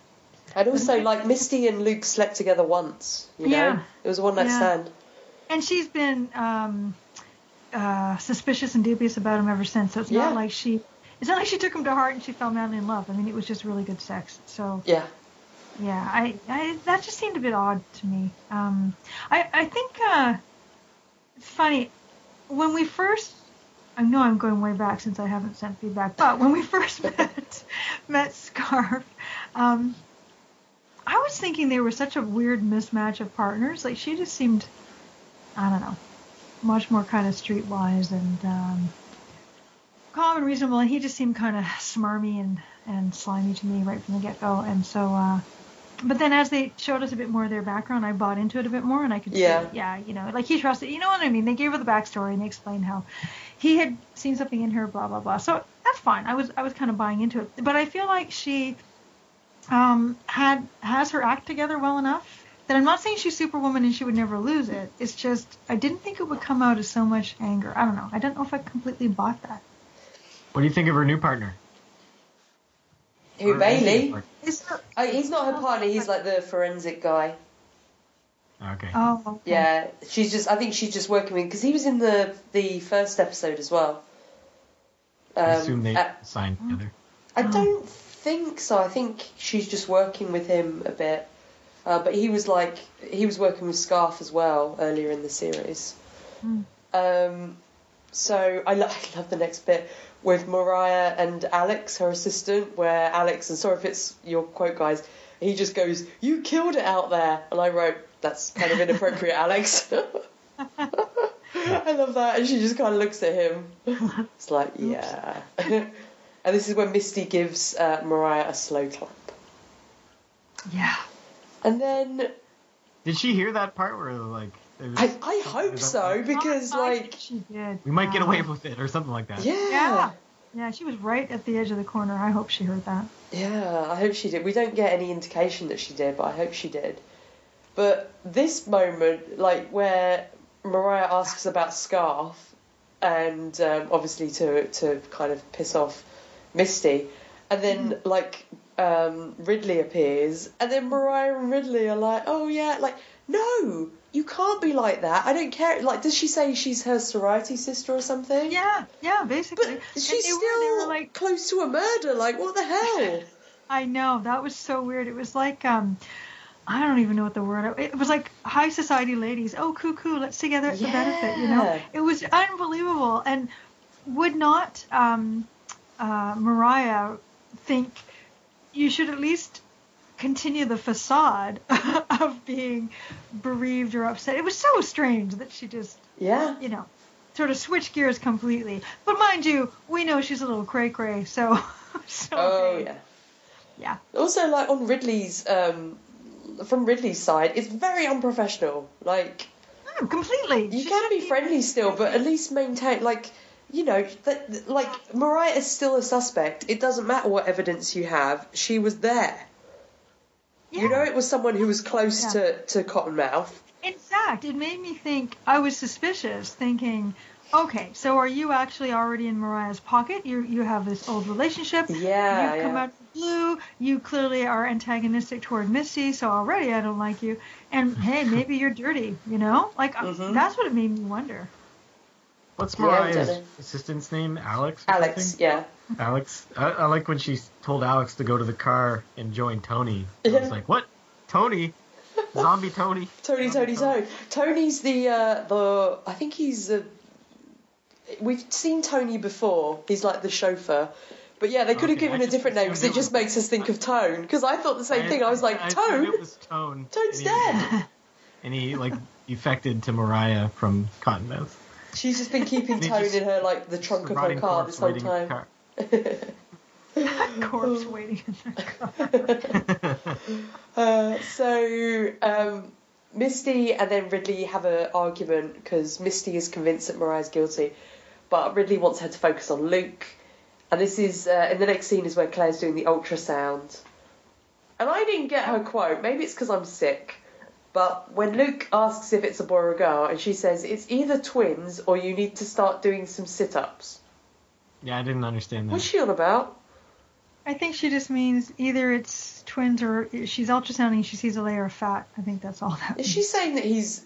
S1: and also like Misty and Luke slept together once. You know,
S3: Yeah.
S1: it was a one night
S3: Yeah.
S1: stand.
S3: And she's been um, uh, suspicious and dubious about him ever since. So it's
S1: Yeah.
S3: not like she. It's not like she took him to heart and she fell madly in love. I mean, it was just really good sex. So
S1: Yeah,
S3: yeah, I, I that just seemed a bit odd to me. Um, I I think uh, it's funny when we first. I know I'm going way back since I haven't sent feedback, but when we first met met Scarf, um, I was thinking they were such a weird mismatch of partners. Like she just seemed, I don't know, much more kind of streetwise and um, calm and reasonable, and he just seemed kind of smarmy and and slimy to me right from the get go. And so, uh, but then as they showed us a bit more of their background, I bought into it a bit more, and I could
S1: Yeah.
S3: see, yeah, you know, like he trusted. You know what I mean? They gave her the backstory and they explained how he had seen something in her, blah blah blah. So that's fine. I was I was kind of buying into it, but I feel like she um, had has her act together well enough that I'm not saying she's Superwoman and she would never lose it. It's just I didn't think it would come out as so much anger. I don't know. I don't know if I completely bought that.
S2: What do you think of her new partner?
S1: who
S2: Or
S1: Bailey?
S2: anything like-
S1: Oh, he's not her partner. He's like the forensic guy.
S2: Okay.
S3: oh, okay.
S1: Yeah, she's just. I think she's just working with because he was in the the first episode as well.
S2: I assume they
S1: uh,
S2: signed together.
S1: I don't think so. I think she's just working with him a bit. Uh, but he was like he was working with Scarf as well earlier in the series.
S3: Hmm.
S1: Um, so I, lo- I love the next bit with Mariah and Alex, her assistant, where Alex and sorry if it's your quote, guys. He just goes, "You killed it out there," and I wrote, "That's kind of inappropriate, Alex." I love that, and she just kind of looks at him. It's like, yeah. and this is when Misty gives uh, Mariah a slow clap.
S3: Yeah.
S1: And then
S2: Did she hear that part where like it was,
S1: I, I hope so because
S3: I
S1: like
S3: she did.
S2: we might get away with it or something like that?
S1: yeah,
S3: Yeah. Yeah, she was right at the edge of the corner. I hope she heard that.
S1: yeah I hope she did. We don't get any indication that she did, but I hope she did. But this moment, like where Mariah asks about Scarf, and um, obviously to to kind of piss off Misty, and then like um, Ridley appears, and then Mariah and Ridley are like, "Oh yeah, like no, you can't be like that. I don't care." Like, does she say she's her sorority sister or something?
S3: Yeah, yeah, basically.
S1: But she's still
S3: were, were like,
S1: close to a murder. Like, what the hell?
S3: I know that was so weird. It was like, um, I don't even know what the word. It was like high society ladies. Oh, cuckoo, let's together at the benefit. You know, it was unbelievable. And would not um, uh, Mariah think you should at least continue the facade of being bereaved or upset? It was so strange that she just
S1: yeah.
S3: you know, sort of switched gears completely. But mind you, we know she's a little cray cray, so. so
S1: Oh yeah.
S3: Yeah.
S1: Also, like on Ridley's, um, from Ridley's side, it's very unprofessional. Like,
S3: Mm, completely.
S1: you
S3: She
S1: can be friendly still, but at least maintain, like, you know, that like Mariah is still a suspect. It doesn't matter what evidence you have. She was there.
S3: Yeah.
S1: You know, it was someone who was close
S3: Yeah.
S1: to to Cottonmouth.
S3: In fact, it made me think. I was suspicious, thinking, okay, so are you actually already in Mariah's pocket? You you have this old relationship.
S1: Yeah,
S3: You've come
S1: yeah.
S3: out of blue. You clearly are antagonistic toward Misty, so already I don't like you. And hey, maybe you're dirty. You know, like
S1: Mhm.
S3: that's what it made me wonder.
S2: What's Mariah's
S1: Jenny.
S2: assistant's name? Alex.
S1: Alex,
S2: something?
S1: yeah.
S2: Alex. I, I like when she told Alex to go to the car and join Tony. I was like, what? Tony? Zombie Tony?
S1: Tony, Tony, Tony. Tony's the uh, the. I think he's a. We've seen Tony before. He's like the chauffeur. But yeah, they could have given
S2: I
S1: a different name because it just makes us think of Tone. Because I thought the same thing. I was like,
S2: I
S1: Tone?
S2: It was Tone.
S1: Tone's
S2: And he-
S1: dead.
S2: And he like defected to Mariah from Cottonmouth.
S1: She's just been keeping
S2: And he
S1: Tone
S2: just-
S1: in her like the trunk of her car
S2: corpse
S1: this whole
S2: waiting in the
S1: time.
S3: Corpse waiting in the car.
S1: Uh, so um, Misty and then Ridley have an argument because Misty is convinced that Mariah's guilty, but Ridley wants her to focus on Luke. And this is uh, in the next scene is where Claire's doing the ultrasound, and I didn't get her quote. Maybe it's because I'm sick. But when Luke asks if it's a boy or a girl, and she says it's either twins or you need to start doing some sit-ups.
S2: Yeah, I didn't understand that.
S1: What's she on about?
S3: I think she just means either it's twins or she's ultrasounding. She sees a layer of fat. I think that's all that.
S1: Is she saying that he's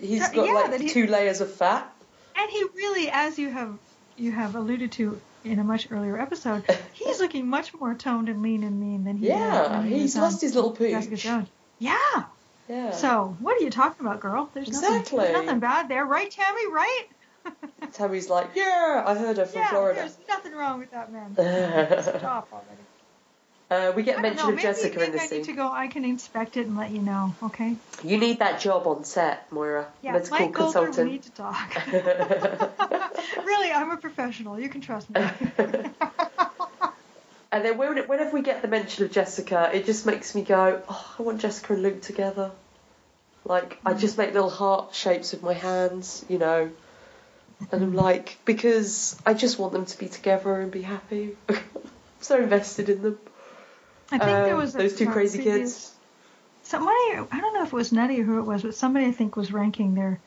S1: he's
S3: Uh,
S1: got
S3: yeah,
S1: like
S3: that he-
S1: two layers of fat?
S3: And he really, as you have you have alluded to in a much earlier episode, he's looking much more toned and lean and mean than he did.
S1: Yeah, he's lost his little
S3: Jessica
S1: pooch.
S3: Jones. Yeah.
S1: Yeah.
S3: So what are you talking about, girl? There's nothing.
S1: Exactly.
S3: There's nothing bad there, right, Tammy? Right?
S1: Tammy's like, yeah, I heard her from
S3: yeah.
S1: Florida.
S3: There's nothing wrong with that man.
S1: uh,
S3: Stop already.
S1: we get
S3: I
S1: mention
S3: know,
S1: of Jessica in this
S3: I need to go. I can inspect it and let you know. Okay.
S1: You need that job on set, Moira.
S3: Yeah,
S1: Medical
S3: Mike Goldberg, we
S1: consultant.
S3: need to talk. really, I'm a professional. You can trust me.
S1: And then when, whenever we get the mention of Jessica, it just makes me go, oh, I want Jessica and Luke together. Like, I just make little heart shapes with my hands, you know. And I'm like, because I just want them to be together and be happy. I'm so invested in them.
S3: I think there
S1: Um,
S3: was
S1: those two crazy kids.
S3: Somebody, I don't know if it was Nutty or who it was, but somebody I think was ranking their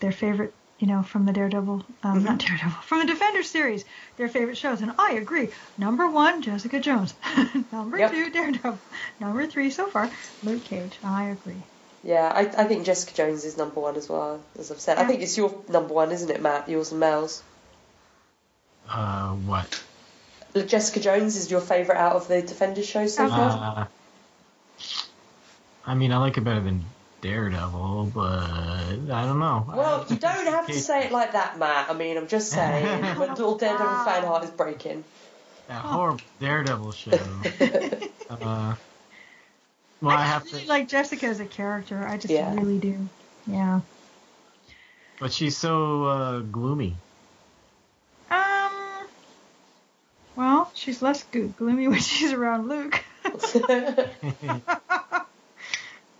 S3: their favorite you know, from the Daredevil, um, not Daredevil, from the Defender series, their favorite shows. And I agree. Number one, Jessica Jones. Number
S1: Yep.
S3: two, Daredevil. Number three so far, Luke Cage. I agree.
S1: Yeah, I, I think Jessica Jones is number one as well, as I've said. I think it's your number one, isn't it, Matt? Yours and Mel's.
S2: Uh, what?
S1: Jessica Jones is your favourite out of the Defenders shows so far?
S2: Uh, I mean, I like it better than Daredevil, but I don't know.
S1: well, you don't have to say it like that, Matt. I mean, I'm just saying. My little Daredevil fan heart is breaking.
S2: That horrible Daredevil show. uh, well, I
S3: I
S2: have
S3: just really
S2: to,
S3: like Jessica as a character. I just
S1: Yeah.
S3: really do. Yeah.
S2: but she's so uh, gloomy.
S3: Um. Well, she's less glo- gloomy when she's around Luke.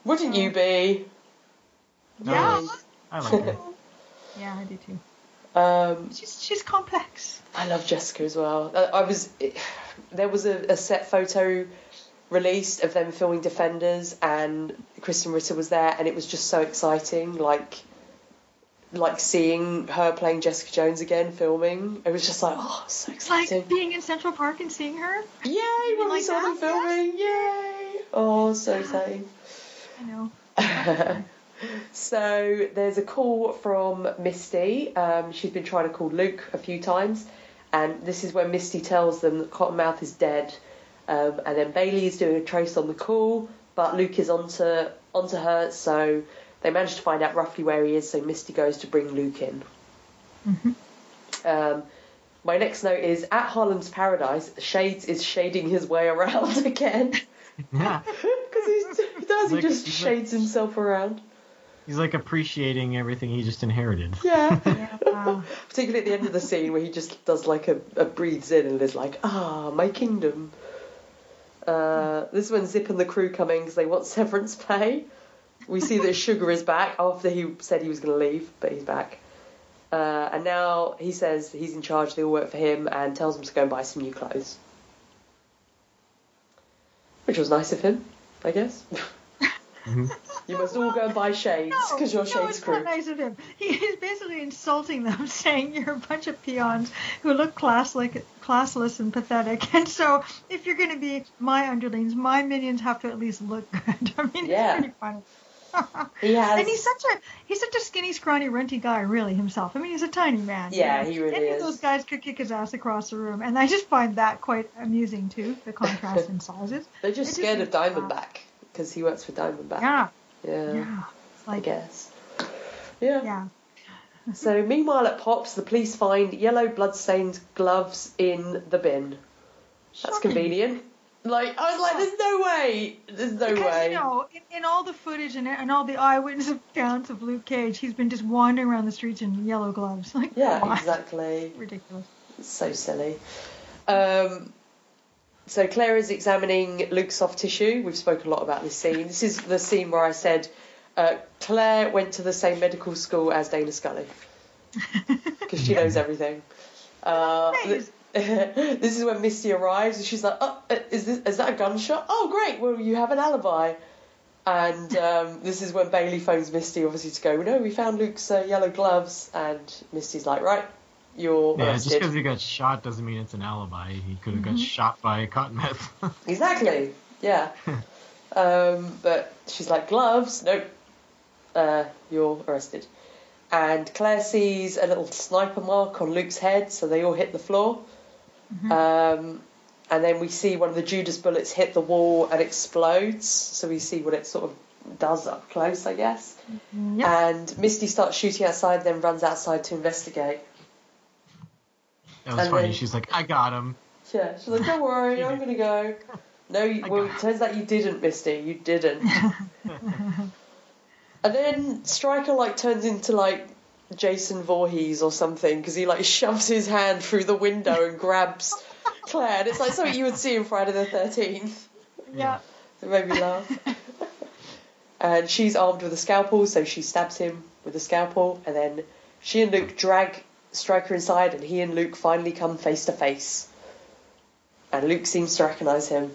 S1: Wouldn't you be?
S3: yeah.
S2: I like her.
S3: Yeah, I do too.
S1: Um,
S3: She's she's complex.
S1: I love Jessica as well. Uh, I was there was a, a set photo released of them filming Defenders, and Krysten Ritter was there, and it was just so exciting. Like, like seeing her playing Jessica Jones again, filming. It was just like, oh, so
S3: It's like
S1: exciting!
S3: being in Central Park and seeing her.
S1: Yay! When we
S3: like
S1: saw them
S3: that?
S1: filming, yay! Oh, so exciting.
S3: I know.
S1: so there's a call from Misty. Um, she's been trying to call Luke a few times, and this is when Misty tells them that Cottonmouth is dead. Um, and then Bailey is doing a trace on the call, but Luke is onto onto her, so they manage to find out roughly where he is. So Misty goes to bring Luke in. Um, my next note is at Harlem's Paradise. Shades is shading his way around again
S2: Yeah.
S1: because he does. He
S2: Like-
S1: just
S2: he's like-
S1: shades himself around.
S2: He's like appreciating everything he just inherited.
S1: Yeah.
S3: Yeah.
S1: Particularly at the end of the scene where he just does like a, a breathes in and is like, ah, my kingdom. Uh, this is when Zip and the crew come in because they want severance pay. We see that Sugar is back after he said he was going to leave, but he's back. Uh, and now he says he's in charge, they all work for him, and tells them to go and buy some new clothes. Which was nice of him, I guess.
S2: Mhm.
S1: you must all go and buy shades because you're
S3: no,
S1: Shades
S3: it's
S1: crew.
S3: not nice of him. He is basically insulting them, saying you're a bunch of peons who look classless, classless and pathetic. And so, if you're going to be my underlings, my minions have to at least look good. I mean,
S1: Yeah.
S3: it's pretty funny.
S1: Has.
S3: And he's such a he's such a skinny, scrawny, runty guy, really himself. I mean, he's a tiny man. you
S1: Yeah,
S3: know.
S1: he really is.
S3: Any
S1: is.
S3: of those guys could kick his ass across the room, and I just find that quite amusing too. The contrast in sizes.
S1: They're just
S3: It just
S1: scared of
S3: me laugh.
S1: Diamondback because he works for Diamondback.
S3: Yeah,
S1: Yeah,
S3: yeah. It's
S1: I guess. Yeah.
S3: yeah.
S1: So meanwhile at Pops, the police find yellow blood-stained gloves in the bin. That's
S3: Shocking.
S1: convenient. Like I was like, there's no way. There's no
S3: Because
S1: way.
S3: you know, in, in all the footage and, and all the eyewitness accounts of Luke Cage, he's been just wandering around the streets in yellow gloves. Like,
S1: yeah,
S3: on.
S1: exactly.
S3: ridiculous.
S1: It's so silly. Um, so Claire is examining Luke's soft tissue. We've spoken a lot about this scene. This is the scene where I said uh, Claire went to the same medical school as Dana Scully because she knows everything. Uh. this is when Misty arrives and she's like, "Oh, uh, is this is that a gunshot? Oh, great! Well, you have an alibi." And um, this is when Bailey phones Misty, obviously, to go. No, we found Luke's uh, yellow gloves, and Misty's like, "Right, you're
S2: Yeah, just because he got shot doesn't mean it's an alibi. He could have got shot by a Cottonmouth.
S1: Exactly. Yeah. um, but she's like, gloves? Nope. Uh, you're arrested. And Claire sees a little sniper mark on Luke's head, so they all hit the floor. Um, and then we see one of the Judas bullets hit the wall and explodes. So we see what it sort of does up close, I guess.
S3: Yep.
S1: And Misty starts shooting outside, then runs outside to investigate.
S2: That was
S1: And
S2: funny.
S1: then-
S2: She's like, I got him.
S1: Yeah, she's like, don't worry, I'm gonna go. No, you, well, it turns out you didn't, Misty. You didn't. and then Stryker like turns into like Jason Voorhees or something because he like shoves his hand through the window and grabs Claire. And it's like something you would see in Friday the Thirteenth.
S3: yeah.
S1: It made me laugh. and she's armed with a scalpel, so she stabs him with a scalpel, and then she and Luke drag Stryker inside, and he and Luke finally come face to face. And Luke seems to recognise him.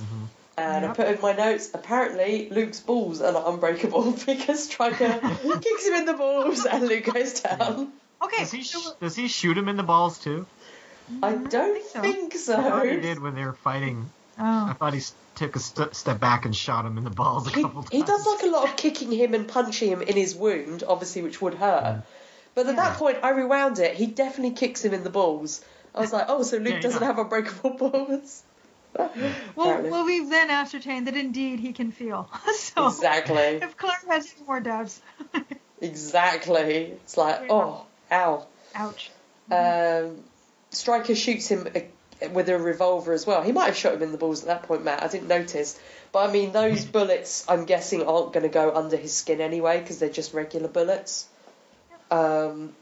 S2: Mhm.
S1: And I put in my notes, apparently Luke's balls are not unbreakable because Stryker kicks him in the balls and Luke goes down.
S3: Okay.
S2: Does he, sh- does he shoot him in the balls too?
S1: I
S3: Mm,
S1: don't
S3: think so.
S1: think so.
S2: I thought he did when they were fighting. I
S3: oh.
S2: thought he took a st- step back and shot him in the balls a
S1: He,
S2: couple times.
S1: he does like a lot of kicking him and punching him in his wound, obviously, which would hurt. But at that point, I rewound it. He definitely kicks him in the balls. I was like, oh, so Luke
S2: Yeah,
S1: doesn't
S2: yeah.
S1: have unbreakable balls.
S3: Well, well, we've then ascertained that indeed he can feel. so
S1: Exactly.
S3: if Claire has any more doubts,
S1: Exactly. It's like, oh, ow.
S3: ouch.
S1: Um, Stryker shoots him uh, with a revolver as well. He might have shot him in the balls at that point, Matt. I didn't notice. But I mean, those bullets, I'm guessing, aren't going to go under his skin anyway because they're just regular bullets. Um,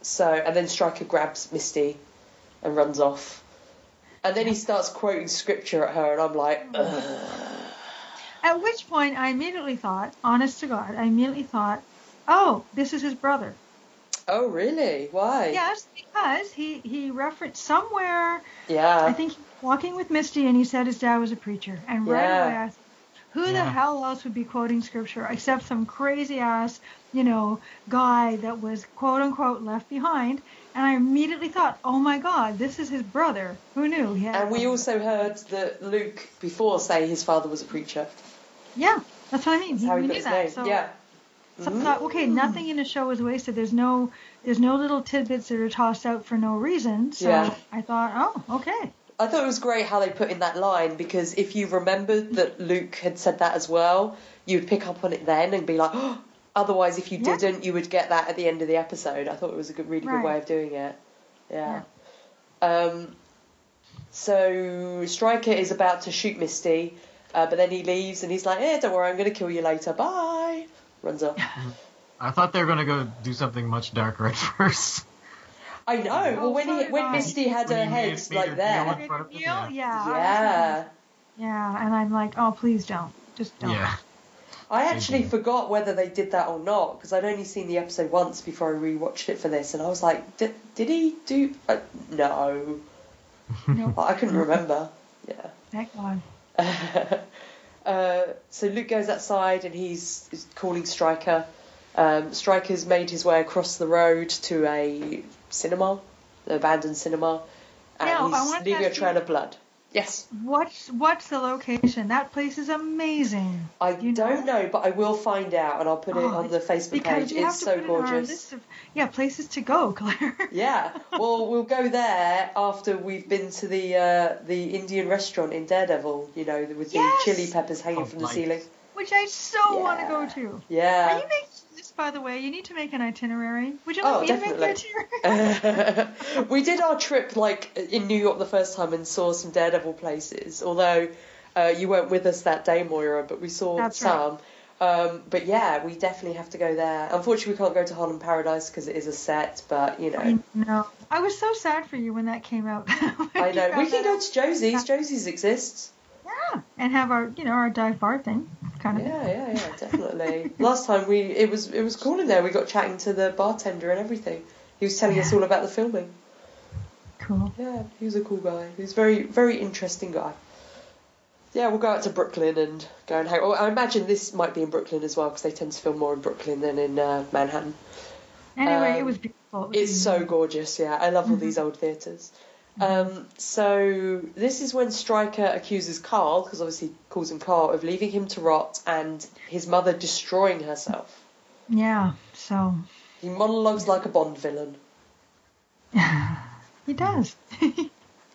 S1: so, and then Stryker grabs Misty and runs off. And then he starts quoting scripture at her, and I'm like, Ugh.
S3: At which point, I immediately thought, honest to God, I immediately thought, oh, this is his brother.
S1: oh, really? Why?
S3: Yes, because he he referenced somewhere.
S1: Yeah.
S3: I think he walking with Misty, and he said his dad was a preacher. And right
S1: Yeah.
S3: away, I thought, who the hell else would be quoting scripture except some crazy ass, you know, guy that was quote unquote left behind? And I immediately thought, oh my God, this is his brother. Who knew? Had
S1: And we also heard that Luke before say his father was a preacher.
S3: yeah, that's what I mean.
S1: That's
S3: He,
S1: how
S3: we
S1: he
S3: knew
S1: his
S3: that. So,
S1: yeah.
S3: so I thought, okay, mm. nothing in the show is wasted. There's no there's no little tidbits that are tossed out for no reason. So
S1: Yeah.
S3: I thought, oh, okay.
S1: I thought it was great how they put in that line because if you remembered that Luke had said that as well, you'd pick up on it then and be like, oh. Otherwise, if you
S3: Yeah.
S1: didn't, you would get that at the end of the episode. I thought it was a good, really good way of doing it. Yeah. Um, so Stryker is about to shoot Misty, uh, but then he leaves and he's like, "Eh, don't worry, I'm going to kill you later. Bye." Runs off.
S2: I thought they were gonna go do something much darker at first.
S1: I know.
S3: Oh,
S1: well, when
S3: so
S1: he when Misty had
S2: When
S1: her
S2: he
S1: head
S2: made- made
S1: like
S2: her
S1: there,
S2: deal in front of them,
S3: Yeah,
S2: yeah.
S3: yeah.
S1: yeah.
S3: Yeah, and I'm like, oh, please don't. Just don't.
S2: Yeah.
S1: I actually
S2: Mhm.
S1: forgot whether they did that or not because I'd only seen the episode once before I rewatched it for this, and I was like, did, did he do? Uh, no,
S3: Nope.
S1: I couldn't remember. Yeah.
S3: Thank God.
S1: uh, so Luke goes outside and he's, he's calling Stryker. Um, Stryker's made his way across the road to a cinema, an abandoned cinema, and
S3: Now,
S1: he's leaving a
S3: ask you-
S1: trail of blood. Yes,
S3: What's what's the location? That place is amazing.
S1: I
S3: You
S1: don't
S3: know?
S1: know, but I will find out and I'll put it
S3: Oh,
S1: on the Facebook page. It's so
S3: put it
S1: gorgeous.
S3: of yeah places to go, Claire.
S1: Yeah, well, we'll go there after we've been to the uh, the Indian restaurant in Daredevil. You know, with the
S3: Yes!
S1: chili peppers hanging
S2: Oh,
S1: from the
S2: nice.
S1: ceiling.
S3: Which I so want to go to. Are
S1: Yeah.
S3: you making this, by the way? You need to make an itinerary. Would you
S1: Oh,
S3: like me to make an itinerary?
S1: we did our trip like in New York the first time and saw some Daredevil places. Although uh, you weren't with us that day, Moira, but we saw
S3: That's right.
S1: some. Um, but yeah, we definitely have to go there. Unfortunately, we can't go to Harlem Paradise because it is a set. But you know,
S3: I know. I was so sad for you when that came out.
S1: I know we can go to Josie's. Josie's exists.
S3: Yeah, and have our you know our dive bar thing, kind of.
S1: Yeah, yeah, yeah, definitely. Last time we it was it was cool in there. We got chatting to the bartender and everything. He was telling us all about the filming.
S3: Cool.
S1: Yeah, he was a cool guy. He was very very interesting guy. Yeah, we'll go out to Brooklyn and go and hang. Well, I imagine this might be in Brooklyn as well because they tend to film more in Brooklyn than in uh, Manhattan.
S3: Anyway,
S1: Um,
S3: it was beautiful. It was
S1: It's so gorgeous. Yeah, I love all these old theatres. Um, so this is when Stryker accuses Carl, because obviously he calls him Carl, of leaving him to rot and his mother destroying herself.
S3: Yeah. So
S1: He monologues like a Bond villain.
S3: he does.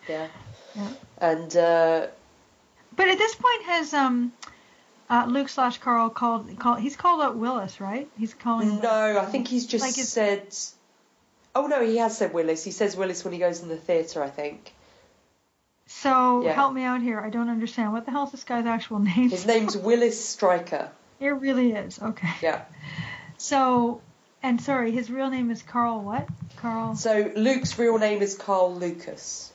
S1: Yeah.
S3: Yeah.
S1: And uh,
S3: But at this point, has um, uh, Luke slash Carl called called he's called out Willis, right? He's calling.
S1: no, I think he's just
S3: Like it's-
S1: said. Oh no, he has said Willis. He says Willis when he goes in the theatre, I think.
S3: So
S1: Yeah.
S3: help me out here. I don't understand. What the hell's this guy's actual name?
S1: His name's Willis Stryker.
S3: It really is. Okay.
S1: Yeah.
S3: So, and sorry, his real name is Carl. What? Carl.
S1: So Luke's real name is Carl Lucas.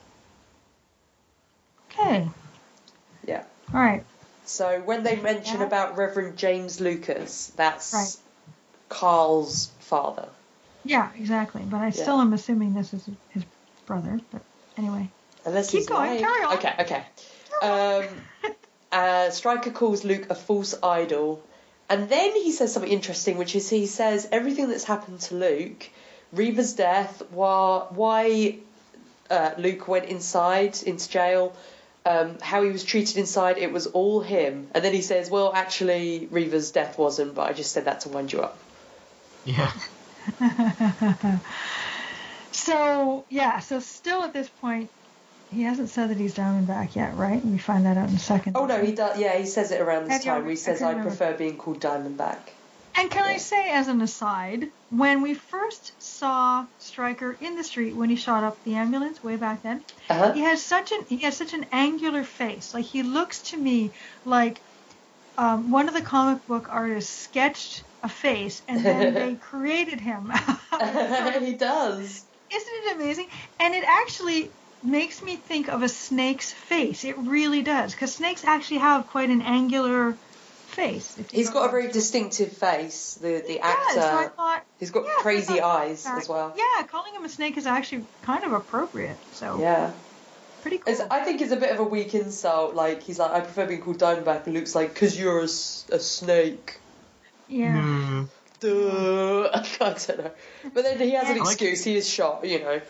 S3: Okay.
S1: Yeah.
S3: All right.
S1: So when they mention
S3: Yeah.
S1: about Reverend James Lucas, that's
S3: Right.
S1: Carl's father.
S3: Yeah, exactly. But I still am assuming this is his brother. But anyway.
S1: Unless
S3: Keep
S1: he's
S3: going,
S1: lying.
S3: carry on.
S1: Okay, okay. Um, Uh, Stryker calls Luke a false idol. And then he says something interesting, which is he says everything that's happened to Luke, Reva's death, why, why uh, Luke went inside into jail, um, how he was treated inside, it was all him. And then he says, well, actually, Reva's death wasn't, but I just said that to wind you up.
S2: Yeah.
S3: so yeah, so still at this point, he hasn't said that he's Diamondback yet, right? We find that out in a second.
S1: Oh no, he does. Yeah, he says it around this time. He says,
S3: I
S1: "I prefer being called Diamondback."
S3: And can I say, as an aside, when we first saw Stryker in the street when he shot up the ambulance way back then,
S1: Uh-huh.
S3: he has such an he has such an angular face. Like he looks to me like um, one of the comic book artists sketched a face and then they created him.
S1: he does.
S3: Isn't it amazing? And it actually makes me think of a snake's face. It really does, because snakes actually have quite an angular face.
S1: He's got a very distinctive face. The the
S3: He
S1: actor.
S3: does, so I thought,
S1: He's got
S3: yeah,
S1: crazy eyes as well.
S3: Yeah, calling him a snake is actually kind of appropriate. So
S1: Yeah.
S3: pretty cool.
S1: It's, I think it's a bit of a weak insult. Like he's like, I prefer being called Diamondback, and Luke's like, because you're a snake.
S3: Yeah.
S1: Duh. I don't know. But then he has an
S3: I
S2: like-
S1: excuse. He is shot. You know.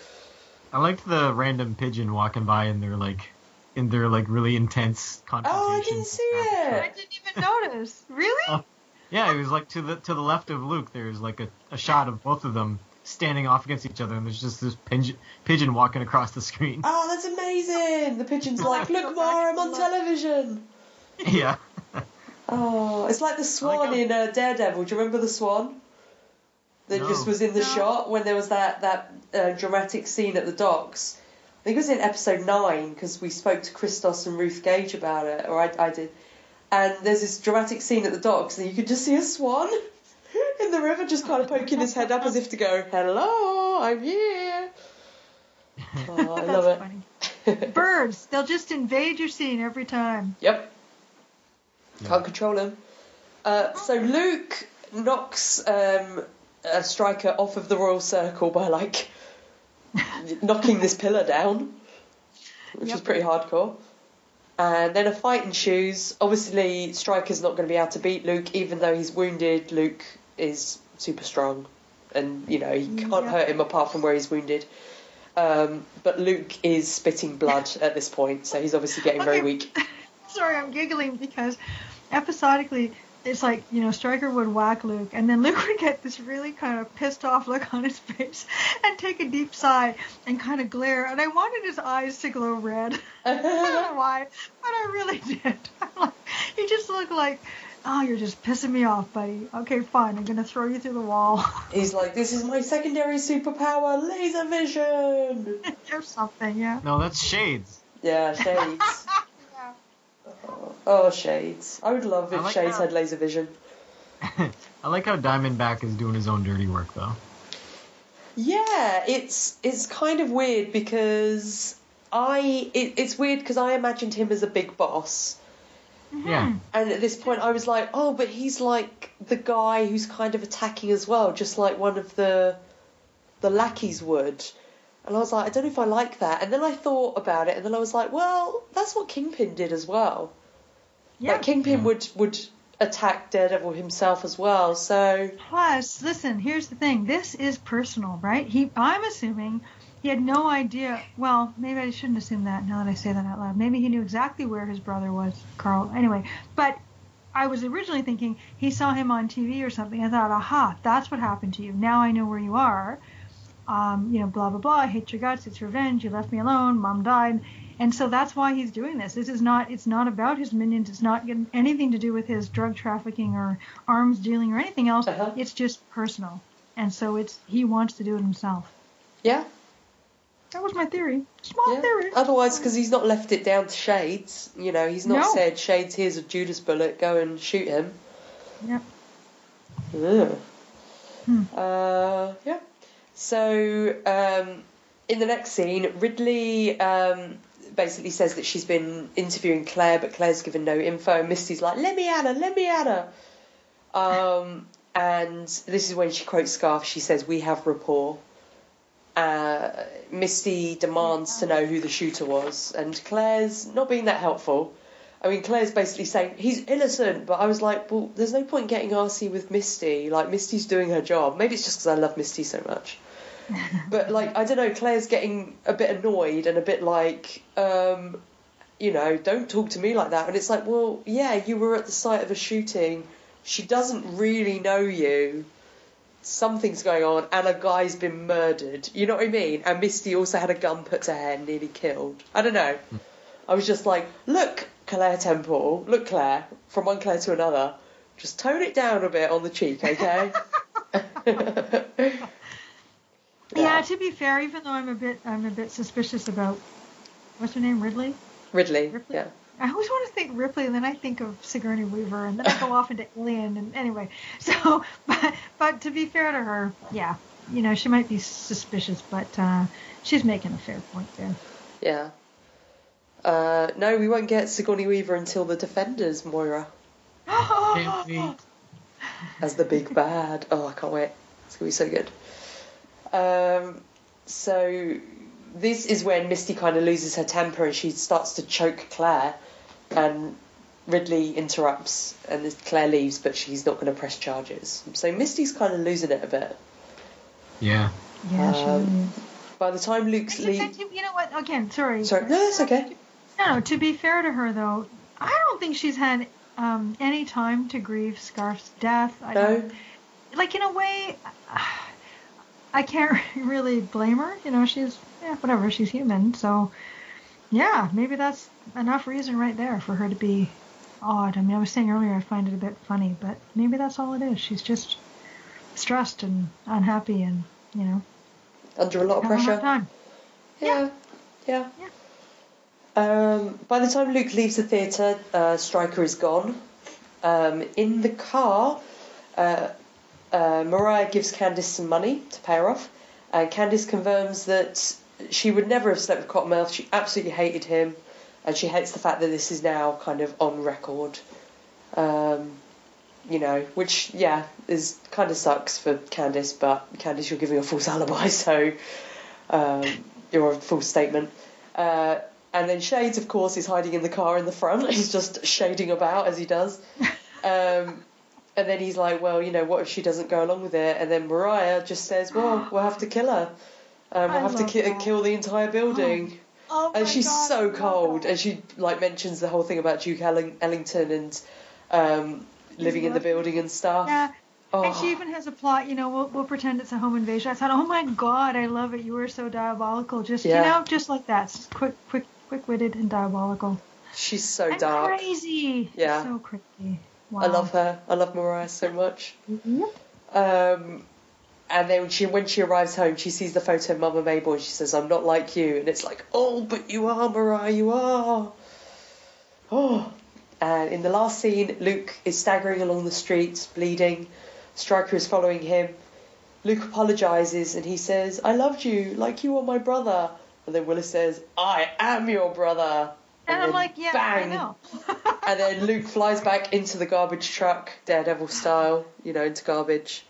S2: I liked the random pigeon walking by in their like in their like really intense confrontation.
S1: Oh, I didn't see it.
S3: I didn't even notice. Really?
S2: Oh. Yeah, it was like to the to the left of Luke. There's like a, a shot of both of them standing off against each other, and there's just this pigeon, pigeon walking across the screen.
S1: Oh, that's amazing. The pigeon's like, look,
S3: feel
S1: Ma,
S3: bad.
S1: I'm on television.
S2: yeah.
S1: Oh, it's like the swan
S2: how-
S1: in uh, Daredevil. Do you remember the swan? That
S2: No.
S1: just was in the
S3: No.
S1: shot when there was that that uh, dramatic scene at the docks. I think it was in episode nine because we spoke to Christos and Ruth Gage about it, or I, I did. And there's this dramatic scene at the docks, and you could just see a swan in the river, just kind of poking his head up as if to go, "Hello, I'm here." Oh, I
S3: That's
S1: love
S3: funny.
S1: it.
S3: Birds, they'll just invade your scene every time.
S1: Yep.
S2: Yeah.
S1: Can't control him. Uh, so Luke knocks um, a Stryker off of the royal circle by like knocking this pillar down, which is pretty hardcore. And then a fight ensues. Obviously, Stryker's not going to be able to beat Luke, even though he's wounded. Luke is super strong, and you know he can't
S3: Yep.
S1: hurt him apart from where he's wounded. Um, but Luke is spitting blood at this point, so he's obviously getting very weak.
S3: Sorry, I'm giggling because episodically it's like, you know, Stryker would whack Luke and then Luke would get this really kind of pissed off look on his face and take a deep sigh and kind of glare and I wanted his eyes to glow red. I don't know why, but I really did. I'm like, he just looked like, oh, you're just pissing me off, buddy. Okay, fine, I'm gonna throw you through the wall
S1: He's like, this is my secondary superpower, laser vision.
S3: or something. Yeah.
S2: No, that's shades.
S1: Yeah, shades.
S3: Yeah.
S1: oh, oh, shades. I would love if
S2: like
S1: shades
S2: how-
S1: had laser vision.
S2: I like how Diamondback is doing his own dirty work though.
S1: Yeah, it's it's kind of weird because I it, it's weird because I imagined him as a big boss,
S2: Yeah. Mm-hmm.
S1: and at this point I was like, oh, but he's like the guy who's kind of attacking as well, just like one of the the lackeys would. And I was like, I don't know if I like that. And then I thought about it, and then I was like, well, that's what Kingpin did as well.
S3: Yeah.
S1: Like Kingpin
S2: Yeah.
S1: would would attack Daredevil himself as well. So
S3: Plus, listen, here's the thing. This is personal, right? He I'm assuming he had no idea. Well, maybe I shouldn't assume that now that I say that out loud. Maybe he knew exactly where his brother was, Carl. Anyway, but I was originally thinking he saw him on TV or something. I thought, aha, that's what happened to you. Now I know where you are. Um, you know, blah blah blah. I hate your guts. It's revenge. You left me alone. Mom died. And so that's why he's doing this. This is not. It's not about his minions. It's not getting anything to do with his drug trafficking or arms dealing or anything else.
S1: Uh-huh.
S3: It's just personal. And so it's he wants to do it himself.
S1: yeah,
S3: That was my theory. Small
S1: yeah.
S3: theory.
S1: Otherwise, because he's not left it down to Shades. You know, he's not
S3: No.
S1: said Shades. Here's a Judas bullet. Go and shoot him.
S3: Yep.
S1: Ugh.
S3: Hmm.
S1: Uh, yeah. So um, in the next scene, Ridley um, basically says that she's been interviewing Claire, but Claire's given no info. And Misty's like, "Let me at her, let me at her." Um, and this is when she quotes Scarf. She says, "We have rapport." Uh, Misty demands to know who the shooter was, and Claire's not being that helpful. I mean, Claire's basically saying he's innocent, but I was like, well, there's no point getting arsy with Misty. Like, Misty's doing her job. Maybe it's just because I love Misty so much. But, like, I don't know, Claire's getting a bit annoyed and a bit like, um, you know, don't talk to me like that. And it's like, well, yeah, you were at the site of a shooting. She doesn't really know you. Something's going on, and a guy's been murdered. You know what I mean? And Misty also had a gun put to her and nearly killed. I don't know. I was just like, look, Claire Temple, look, Claire, from one Claire to another, just tone it down a bit on the cheek, okay?
S3: Yeah. to be fair, even though I'm a bit I'm a bit suspicious about what's her name, Ridley.
S1: Ridley.
S3: Ripley?
S1: Yeah.
S3: I always want to think Ripley, and then I think of Sigourney Weaver, and then I go off into Alien, and anyway. So, but but to be fair to her, yeah, you know, she might be suspicious, but uh, she's making a fair point there.
S1: Yeah. Uh, no, we won't get Sigourney Weaver until the Defenders, Moira,
S2: Can't wait.
S1: as the big bad. Oh, I can't wait. It's gonna be so good. Um, so this is when Misty kind of loses her temper and she starts to choke Claire, and Ridley interrupts and Claire leaves, but she's not going to press charges. So Misty's kind of losing it a bit.
S2: Yeah.
S3: Yeah,
S1: Um,
S3: really.
S1: By the time Luke's
S3: Except
S1: leave,
S3: You know what? Again, sorry.
S1: sorry, no, that's okay.
S3: No, no, to be fair to her though, I don't think she's had um, any time to grieve Scarf's death. I
S1: No,
S3: don't, like in a way, I can't really blame her. You know, she's yeah, whatever. She's human, so yeah, maybe that's enough reason right there for her to be odd. I mean, I was saying earlier I find it a bit funny, but maybe that's all it is. She's just stressed and unhappy, and you know,
S1: under a lot of
S3: having a hard
S1: pressure.
S3: time.
S1: Yeah, yeah. Um, by the time Luke leaves the theatre, uh, Stryker is gone. Um, in the car, uh, uh, Mariah gives Candice some money to pay her off, and Candice confirms that she would never have slept with Cottonmouth. She absolutely hated him, and she hates the fact that this is now kind of on record. Um, you know, which yeah, is kind of sucks for Candice, but Candice, you're giving a false alibi, so um, you're a false statement. Uh, and then Shades, of course, is hiding in the car in the front. He's just shading about as he does. Um, and then he's like, well, you know, what if she doesn't go along with it? And then Mariah just says, well, we'll have to kill her. Um, we'll
S3: I
S1: have to ki- kill the entire building.
S3: Oh
S1: and
S3: my
S1: she's
S3: God,
S1: so cold. And she like mentions the whole thing about Duke Ellen- Ellington and um, living in the building and stuff.
S3: Yeah.
S1: Oh.
S3: And she even has a plot, you know, we'll, we'll pretend it's a home invasion. I thought, oh my god, I love it. You were so diabolical. Just,
S1: Yeah.
S3: you know, just like that. Just quick, quick, quick-witted and diabolical.
S1: She's so
S3: and
S1: dark.
S3: crazy.
S1: Yeah.
S3: So crazy. Wow.
S1: I love her. I love Mariah so much.
S3: Yep.
S1: Um, and then when she when she arrives home, she sees the photo of Mama Mabel and she says, "I'm not like you." And it's like, "Oh, but you are, Mariah. You are." Oh. And in the last scene, Luke is staggering along the streets, bleeding. Stryker is following him. Luke apologizes and he says, "I loved you like you were my brother." And then Willis says, "I am your brother."
S3: And I'm
S1: then
S3: like, yeah,
S1: bang.
S3: I know.
S1: And then Luke flies back into the garbage truck, Daredevil style, you know, into garbage.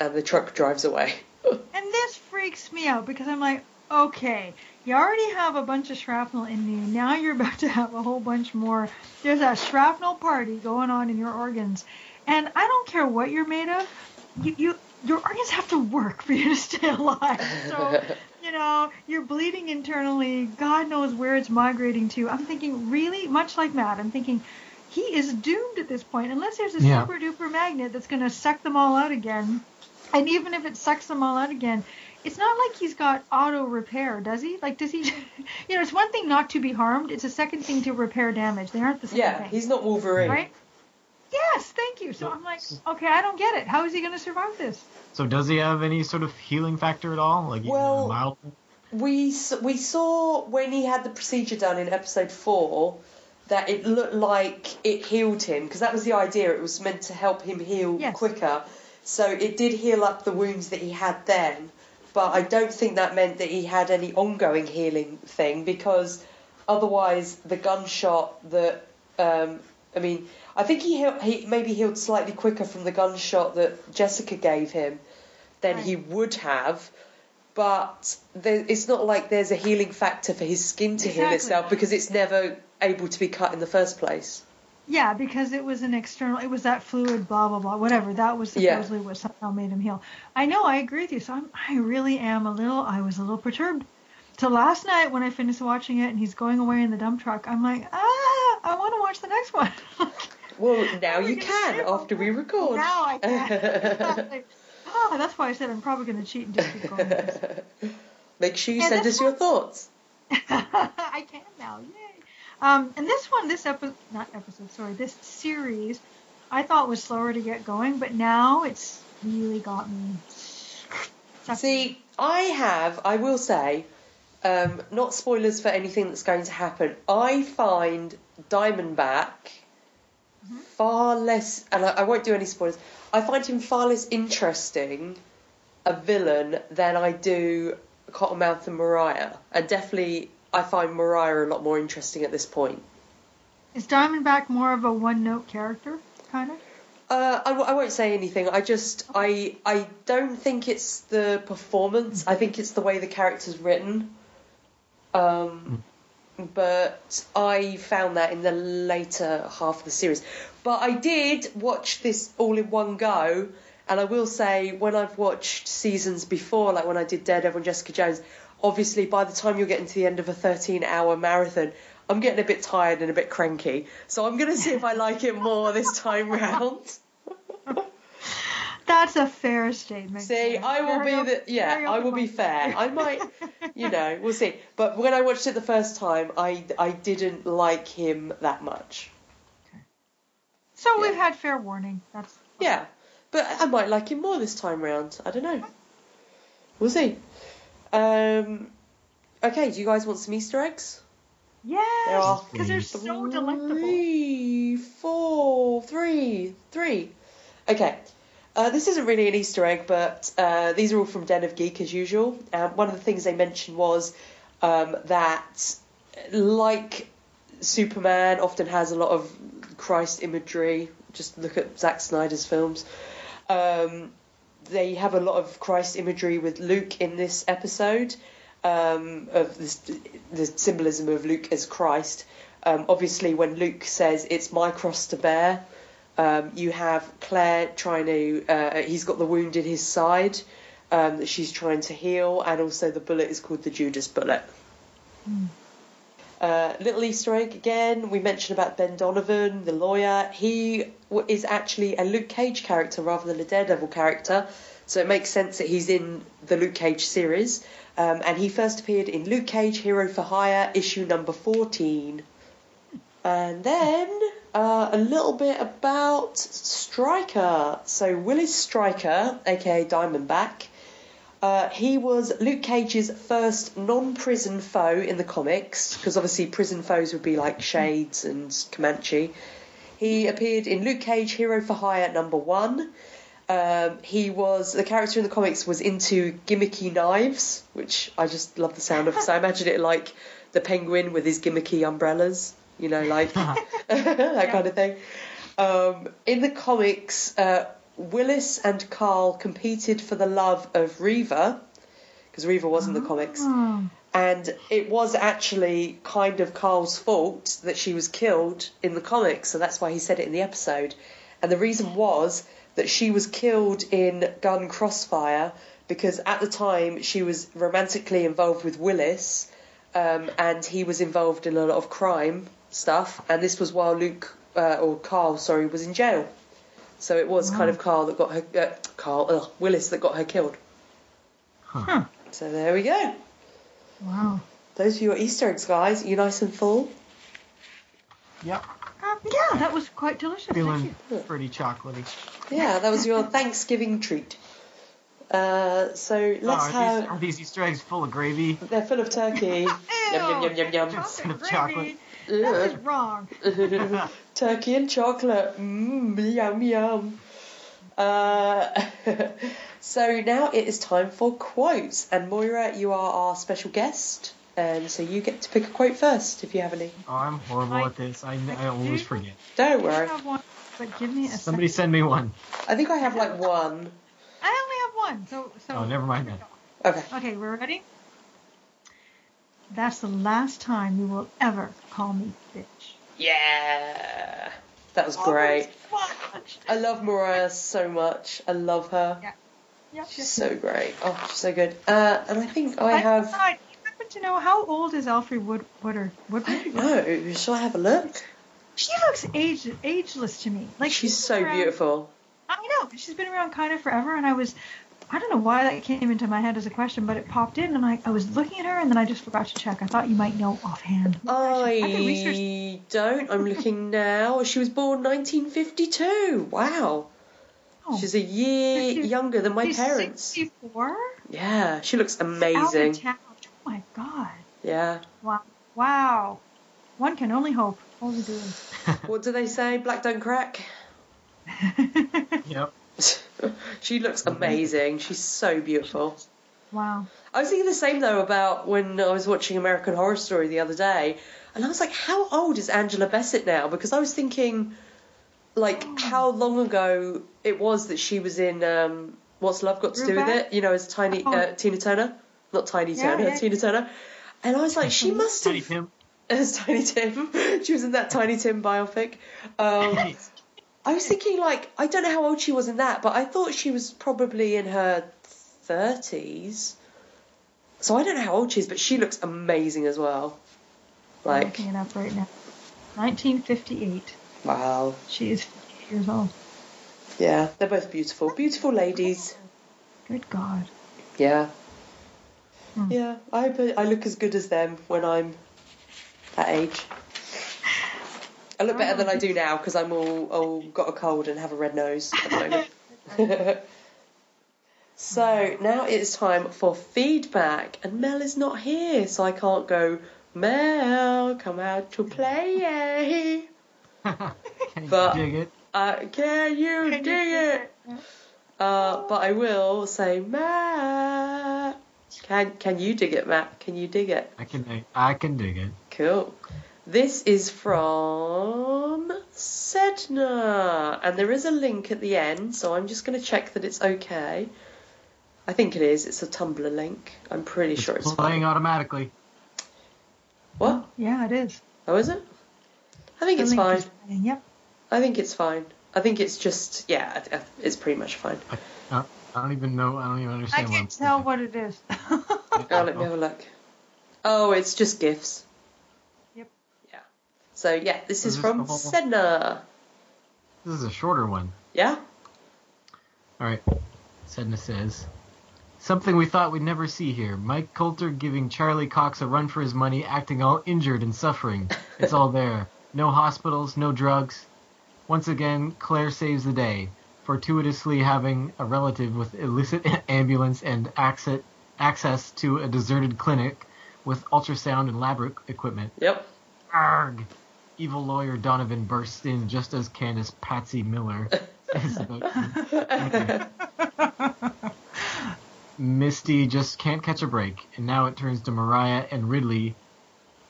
S1: And the truck drives away.
S3: And this freaks me out because I'm like, okay, you already have a bunch of shrapnel in you. Now you're about to have a whole bunch more. There's a shrapnel party going on in your organs. And I don't care what you're made of. You, you your organs have to work for you to stay alive. So, you know, you're bleeding internally. God knows where it's migrating to. I'm thinking, really, much like Matt, I'm thinking he is doomed at this point unless there's a
S2: Yeah.
S3: super duper magnet that's going to suck them all out again. And even if it sucks them all out again, it's not like he's got auto repair, does he? Like, does he? You know, it's one thing not to be harmed. It's a second thing to repair damage. They aren't the same
S1: yeah,
S3: thing,
S1: he's not Wolverine.
S3: right? Yes, thank you. So I'm like, okay, I don't get it. How is he going to survive this?
S2: So does he have any sort of healing factor at all? Like
S1: Well-
S2: a mild?
S1: We we saw when he had the procedure done in episode four that it looked like it healed him because that was the idea. It was meant to help him heal
S3: Yes.
S1: quicker. So it did heal up the wounds that he had then, but I don't think that meant that he had any ongoing healing thing because otherwise the gunshot that um, I mean I think he heal, he maybe healed slightly quicker from the gunshot that Jessica gave him than he would have. But there, it's not like there's a healing factor for his skin to heal itself because it's never able to be cut in the first place.
S3: Yeah, because it was an external. It was that fluid, blah blah blah, whatever. That was
S1: Yeah.
S3: supposedly what somehow made him heal. I know. I agree with you. So I'm, I really am a little. I was a little perturbed. Till last night when I finished watching it and he's going away in the dump truck, I'm like, ah, I want to watch the next one.
S1: Well, now you can after we record.
S3: Now I can. Like, ah, that's why I said I'm probably going to cheat and just keep going.
S1: Make sure you
S3: Yeah,
S1: send us your thoughts.
S3: I can now, yay! Um, and this one, this episode, not episode, sorry, this series, I thought was slower to get going, but now it's really got me.
S1: See, I have, I will say, um, not spoilers for anything that's going to happen. I find Diamondback far less, and I, I won't do any spoilers. I find him far less interesting a villain than I do Cottonmouth and Mariah, and definitely I find Mariah a lot more interesting at this point.
S3: Is Diamondback more of a one-note character, kind of?
S1: Uh, I, w- I won't say anything. I just I I don't think it's the performance. I think it's the way the character's written. Um, but I found that in the later half of the series. But I did watch this all in one go, and I will say when I've watched seasons before, like when I did Daredevil and Jessica Jones, obviously by the time you're getting to the end of a 13-hour marathon. I'm getting a bit tired and a bit cranky, so I'm gonna see if I like it more this time round.
S3: That's a fair statement.
S1: See. I will
S3: Very
S1: be the yeah, I will be fair. I might, you know, we'll see. But when I watched it the first time, I I didn't like him that much. Okay.
S3: So we've had fair warning. That's
S1: Yeah, but I might like him more this time round. I don't know. We'll see. Um, okay, do you guys want some Easter eggs?
S3: Yes, because they're so delectable.
S1: Three, four, three, three. Okay. Uh, this isn't really an Easter egg, but uh, these are all from Den of Geek as usual. Um, one of the things they mentioned was um, that, like Superman, often has a lot of Christ imagery. Just look at Zack Snyder's films. Um, they have a lot of Christ imagery with Luke in this episode um, of this, the symbolism of Luke as Christ. Um, obviously, when Luke says it's my cross to bear, um, you have Claire trying to. Uh, he's got the wound in his side um, that she's trying to heal, and also the bullet is called the Judas bullet. Uh, little Easter egg again. We mentioned about Ben Donovan, the lawyer. He is actually a Luke Cage character rather than a Daredevil character, so it makes sense that he's in the Luke Cage series. Um, and he first appeared in Luke Cage Hero for Hire, issue number 14. And then uh, a little bit about Stryker. So Willis Stryker, aka Diamondback, uh, he was Luke Cage's first non-prison foe in the comics, because obviously prison foes would be like Shades and Comanche. He appeared in Luke Cage Hero for Hire number one. Um, he was the character in the comics was into gimmicky knives, which I just love the sound of. So I imagine it like the penguin with his gimmicky umbrellas, you know, like that kind of thing. Um, in the comics, uh, Willis and Carl competed for the love of Reva, because Reva was in the comics,
S3: Oh.
S1: and it was actually kind of Carl's fault that she was killed in the comics, so that's why he said it in the episode. And the reason was that she was killed in Gun Crossfire because at the time she was romantically involved with Willis, um, and he was involved in a lot of crime stuff, and this was while Luke uh, or Carl, sorry, was in jail. So it was kind of Carl that got her, uh, Carl, ugh, Willis that got her killed.
S3: Huh.
S1: So there we go.
S3: Wow.
S1: Those are your Easter eggs, guys. Are you nice and full?
S2: Yep.
S3: Uh, yeah, that was quite delicious. Thank
S2: Feeling
S3: you.
S2: pretty chocolatey.
S1: Yeah, that was your Thanksgiving treat. Uh, so
S2: Oh,
S1: let's
S2: are,
S1: have.
S2: these, are these Easter eggs full of gravy?
S1: They're full of turkey. yum yum yum yum yum.
S2: Instead of
S3: Chocolate
S2: chocolate.
S3: gravy. That is
S1: Ugh.
S3: wrong.
S1: turkey and chocolate. Mmm, yum yum. Uh, so now it is time for quotes, and Moira, you are our special guest, and so you get to pick a quote first if you have any.
S2: Oh, I'm horrible
S3: I-
S2: at this. I, I always forget.
S1: Don't
S3: I
S1: worry.
S3: have one, but give me a
S2: Somebody
S3: second.
S2: send me one.
S1: I think I have like one.
S3: I only have one. So, so.
S2: Oh, never mind then.
S1: Okay.
S3: Okay, we're ready. That's the last time you will ever call me bitch.
S1: Yeah. That was great.
S3: Oh.
S1: I love Mariah so much. I love her.
S3: Yeah. Yep,
S1: She's
S3: yep.
S1: so great. Oh, she's so good. Uh, and I think I have.
S3: thought, you happen to know how old is Alfre Wood Woodard?
S1: I don't know. Shall I have a look?
S3: She looks age ageless to me. Like
S1: she's
S3: been
S1: so
S3: around-
S1: beautiful.
S3: I know she's been around kind of forever, and I was, I don't know why that came into my head as a question, but it popped in, and I, I was looking at her, and then I just forgot to check. I thought you might know offhand. I can research.
S1: I don't. I'm looking now. She was born 1952. Wow.
S3: Oh,
S1: She's a year
S3: She's-
S1: younger than my parents.
S3: 64.
S1: Yeah, she looks
S3: Out
S1: amazing.
S3: of town. Oh my god.
S1: Yeah.
S3: Wow. Wow. One can only hope. Only do.
S1: What do they say? Black don't crack.
S2: Yep.
S1: she looks amazing. She's so beautiful.
S3: wow.
S1: I was thinking the same though about when I was watching American Horror Story the other day, and I was like, how old is Angela Bassett now? Because I was thinking, like, how long ago it was that she was in um, What's Love Got to Do with It? You know, as Tiny
S3: Oh.
S1: uh, Tina Turner, not Tiny
S3: Yeah,
S1: Turner,
S3: yeah.
S1: Tina Turner. And I was like, she must have.
S2: Tiny
S1: have
S2: Tim.
S1: as Tiny Tim. she was in that Tiny Tim biopic. Um, I was thinking, like, I don't know how old she was in that, but I thought she was probably in her 30s. So I don't know how old she is, but she looks amazing as well.
S3: I'm
S1: Like,
S3: looking it up right now. 1958.
S1: wow.
S3: She is 50 years old.
S1: Yeah, they're both beautiful. Beautiful ladies.
S3: Good God.
S1: Yeah.
S3: Hmm.
S1: Yeah, I hope I look as good as them when I'm that age. I look better than I do now because I'm all, all got a cold and have a red nose at the moment. so now it's time for feedback, and Mel is not here, so I can't go. Mel, come out to play.
S2: Can you
S1: But-
S2: dig it?
S1: Uh, can you dig it? Uh, but I will say, Matt. Can can you dig it, Matt? Can you dig it?
S2: I can I can dig it.
S1: Cool. This is from Sedna, and there is a link at the end, so I'm just going to check that it's okay. I think it is. It's a Tumblr link. I'm pretty
S2: It's
S1: sure it's
S2: playing
S1: fine.
S2: automatically.
S1: What?
S3: Yeah, it is.
S1: Oh, is it? I think
S3: The
S1: it's fine.
S3: playing. Yep.
S1: I think it's fine. I think it's just yeah. I- I- It's pretty much fine.
S2: I don't even know. I don't even understand.
S3: I can't
S2: what
S3: tell what it is.
S1: Oh, let me have a look. Oh, it's just gifs. So yeah, this
S2: So
S1: is
S2: this
S1: from Sedna.
S2: This is a shorter one.
S1: Yeah.
S2: All right. Sedna says, Something we thought we'd never see here. Mike Colter giving Charlie Cox a run for his money, acting all injured and suffering. It's all there. No hospitals, no drugs. Once again, Claire saves the day, fortuitously having a relative with illicit ambulance and access, access to a deserted clinic with ultrasound and lab equipment.
S1: Yep.
S2: Arg! Evil lawyer Donovan bursts in just as Candace Patsy Miller is about to Misty just can't catch a break, and now it turns to Mariah and Ridley.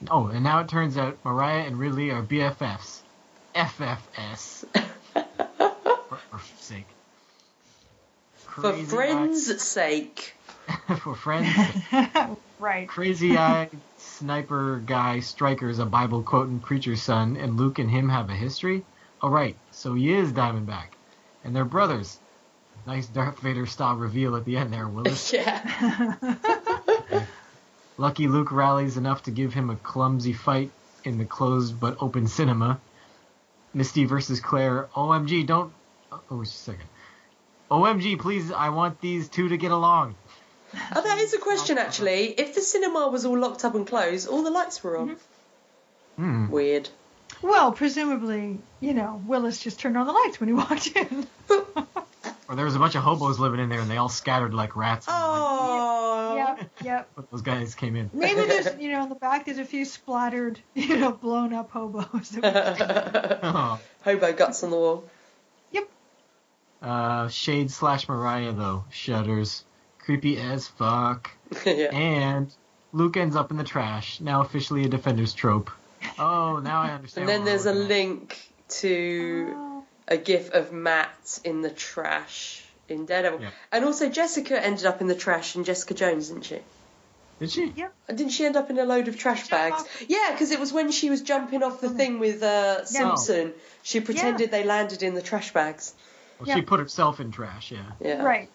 S2: Oh, and now it turns out Mariah and Ridley are BFFs. FFS. for, for sake.
S1: For
S2: Crazy
S1: friends' sake.
S2: for friends.
S3: right.
S2: Crazy eyed sniper guy Stryker is a Bible quoting preacher's son, and Luke and him have a history? All right, so he is Diamondback. And they're brothers. Nice Darth Vader style reveal at the end there, Willis.
S1: Yeah.
S2: Lucky Luke rallies enough to give him a clumsy fight in the closed but open cinema. Misty versus Claire. OMG, don't. Oh, just a second. OMG, please, I want these two to get along.
S1: Oh, that is a question actually. If the cinema was all locked up and closed, all the lights were on.
S2: Hmm.
S1: Weird.
S3: Well, presumably, you know, Willis just turned on the lights when he walked in.
S2: Or there was a bunch of hobos living in there and they all scattered like rats. when, like,
S1: Oh.
S3: yep, yep.
S2: when those guys came in.
S3: Maybe there's, you know, in the back there's a few splattered, you know, blown up hobos.
S2: Oh.
S1: Hobo guts on the wall. Yep.
S2: Uh, Shade slash Mariah though shudders, creepy as fuck.
S1: yeah.
S2: And Luke ends up in the trash, now officially a Defenders trope. Oh, now I understand.
S1: And then there's a
S2: at.
S1: link to
S3: Oh,
S1: a gif of Matt in the trash in Daredevil.
S2: Yeah.
S1: And also Jessica ended up in the trash in Jessica Jones, didn't she?
S2: Did she?
S3: Yep.
S1: Didn't she end up in a load of trash bags?
S3: off.
S1: Yeah, because it was when she was jumping off the thing with uh, Simpson. She pretended they landed in the trash bags.
S2: Well,
S3: Yeah.
S2: she put herself in trash. Yeah.
S1: Yeah.
S3: Right.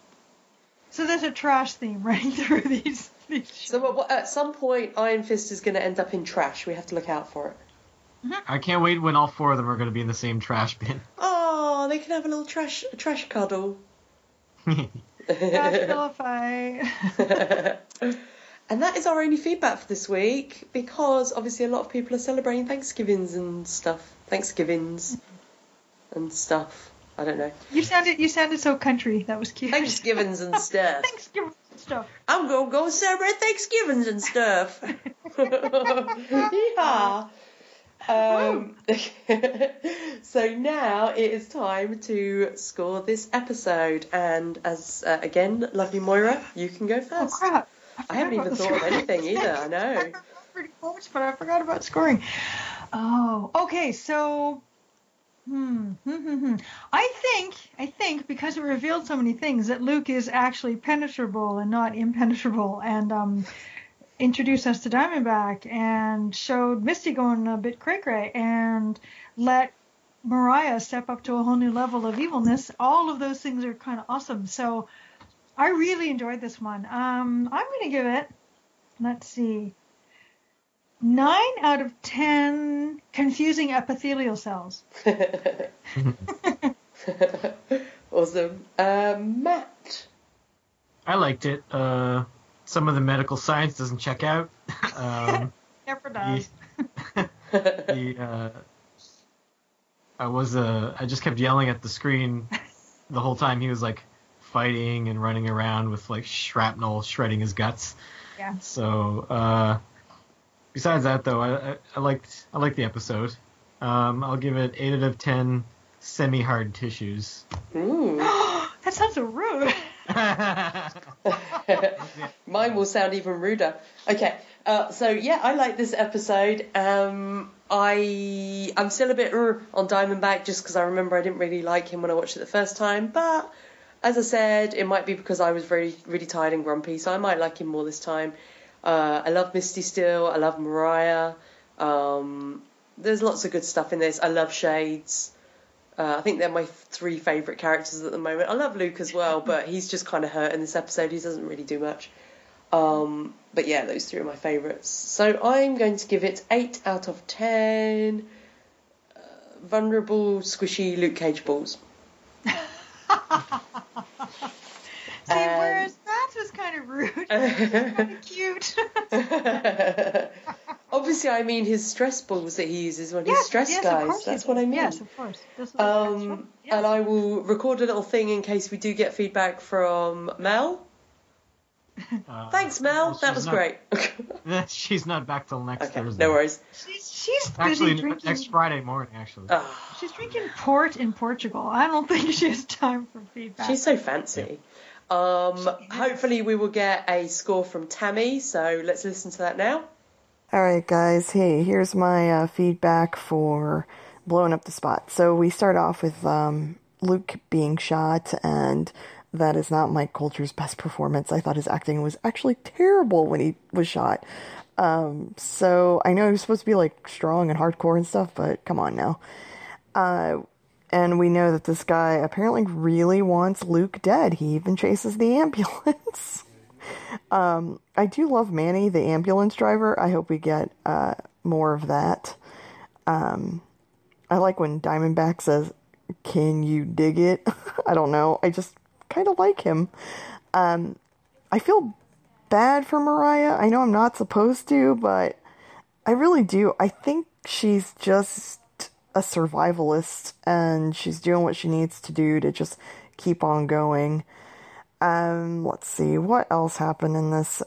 S3: So there's a trash theme running through these. these
S1: So what- what- at some point, Iron Fist is going to end up in trash. We have to look out for it. Mm-hmm.
S2: I can't wait when all four of them are going to be in the same trash bin.
S1: Oh, they can have a little trash trash cuddle.
S3: trash vilify.
S1: and that is our only feedback for this week because obviously a lot of people are celebrating Thanksgivings and stuff. Thanksgivings and stuff. I don't know.
S3: You sounded you sounded so country. That was cute.
S1: Thanksgivings and stuff.
S3: Thanksgiving stuff.
S1: I'm gonna go celebrate Thanksgivings and stuff. yeah. Um, so now it is time to score this episode, and as uh, again, lovely Moira, you can go first.
S3: Oh
S1: first.
S3: crap!
S1: I haven't even thought of anything either. I know.
S3: Pretty close, but I forgot about scoring. Oh, okay. So, hmm, hmm, hmm, hmm. I think, I think because it revealed so many things that Luke is actually penetrable and not impenetrable, and um, introduced us to Diamondback and showed Misty going a bit cray cray and let Mariah step up to a whole new level of evilness. All of those things are kind of awesome. So. I really enjoyed this one. Um, I'm going to give it, let's see, nine out of ten confusing epithelial cells.
S1: awesome. Um, Matt.
S2: I liked it. Uh, some of the medical science doesn't check out. Um,
S3: Never does.
S2: the, uh, I was uh, I just kept yelling at the screen the whole time he was like fighting and running around with like shrapnel shredding his guts.
S3: Yeah.
S2: So uh, besides that though, I, I, I liked I liked the episode. Um, I'll give it eight out of ten semi-hard tissues.
S1: Ooh.
S3: that sounds rude.
S1: Mine will sound even ruder. Okay, uh, so yeah, I like this episode. Um, I I'm still a bit uh, on Diamondback just because I remember I didn't really like him when I watched it the first time. But as I said, it might be because I was really really tired and grumpy, so I might like him more this time. Uh, I love Misty still. I love Mariah. Um, there's lots of good stuff in this. I love Shades. Uh, I think they're my three favourite characters at the moment. I love Luke as well, but he's just kind of hurt in this episode. He doesn't really do much. Um, but yeah, those three are my favourites. So I'm going to give it 8 out of 10 uh, vulnerable, squishy Luke Cage balls.
S3: See, whereas kind of rude. kind of cute.
S1: Obviously, I mean his stress balls that he uses when he's stressed,
S3: yes,
S1: guys.
S3: course
S1: That's what I mean.
S3: Yes, of course. This is,
S1: Um,
S3: yes.
S1: And I will record a little thing in case we do get feedback from Mel.
S2: Uh,
S1: Thanks, Mel.
S2: she's
S1: That was
S2: not-
S1: great.
S2: She's not back till next
S1: okay,
S2: Thursday.
S1: no worries.
S3: she's, she's busy
S2: Actually,
S3: drinking.
S2: next Friday morning, actually.
S1: Ah,
S3: She's drinking port in Portugal. I don't think she has time for feedback.
S1: she's so fancy. Um, hopefully, we will get a score from Tammy. So let's listen to that now.
S4: All right, guys. Hey, here's my uh, feedback for blowing up the spot. So we start off with um, Luke being shot, and that is not Mike Colter's best performance. I thought his acting was actually terrible when he was shot. Um, so I know he was supposed to be like strong and hardcore and stuff, but come on now. Uh, and we know that this guy apparently really wants Luke dead. He even chases the ambulance. um, I do love Manny, the ambulance driver. I hope we get uh, more of that. Um, I like when Diamondback says, Can you dig it? I don't know. I just kind of like him. Um, I feel bad for Mariah. I know I'm not supposed to, but I really do. I think she's just a survivalist and she's doing what she needs to do to just keep on going. Um, let's see what else happened in this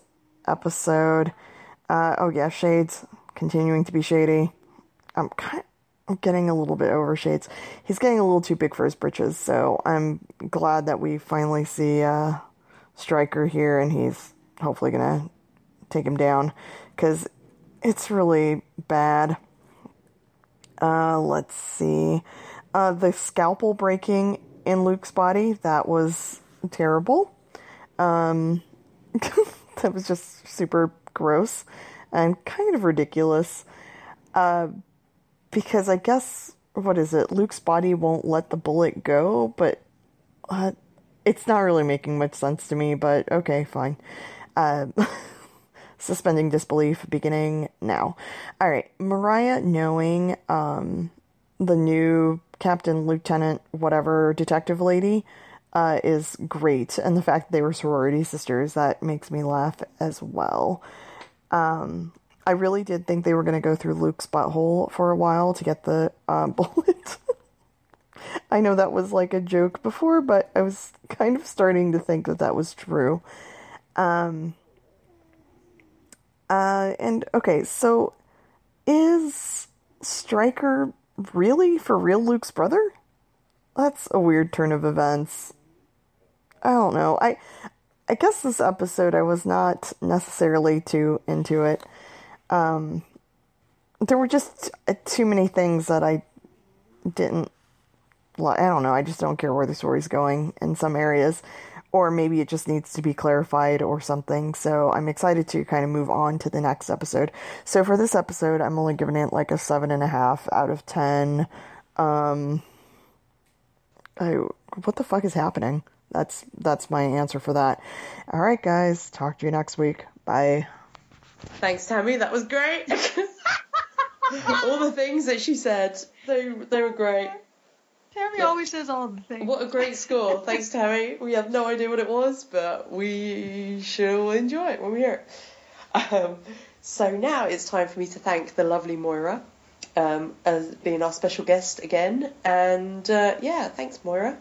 S4: episode. Uh, oh yeah, Shades continuing to be shady. I'm kind I'm getting a little bit over Shades. He's getting a little too big for his britches, so I'm glad that we finally see uh, Stryker here, and he's hopefully gonna take him down because it's really bad. Uh, let's see. Uh, the scalpel breaking in Luke's body, that was terrible. Um, that was just super gross and kind of ridiculous. Uh, because I guess what is it? Luke's body won't let the bullet go, but uh, it's not really making much sense to me. But okay, fine. Uh, suspending disbelief beginning now. All right, Mariah knowing um, the new captain, lieutenant, whatever detective lady uh, is great, and the fact that they were sorority sisters that makes me laugh as well. Um, I really did think they were going to go through Luke's butthole for a while to get the uh, bullet. I know that was like a joke before, but I was kind of starting to think that that was true. Um, uh, and okay, so is Stryker really for real Luke's brother? That's a weird turn of events. I don't know. I I guess this episode I was not necessarily too into it. Um, there were just too many things that I didn't. I don't know. I just don't care where the story's going in some areas, or maybe it just needs to be clarified or something. So I'm excited to kind of move on to the next episode. So for this episode, I'm only giving it like a seven and a half out of ten. Um, I what the fuck is happening? That's that's my answer for that. All right, guys. Talk to you next week. Bye.
S1: Thanks, Tammy. That was great. All the things that she said, they they were great.
S3: Tammy
S1: Yeah.
S3: always says all the things.
S1: What a great score. Thanks, Tammy. We have no idea what it was, but we shall enjoy it when we hear it. Um, so now it's time for me to thank the lovely Moira um, as being our special guest again. And uh, yeah, thanks, Moira.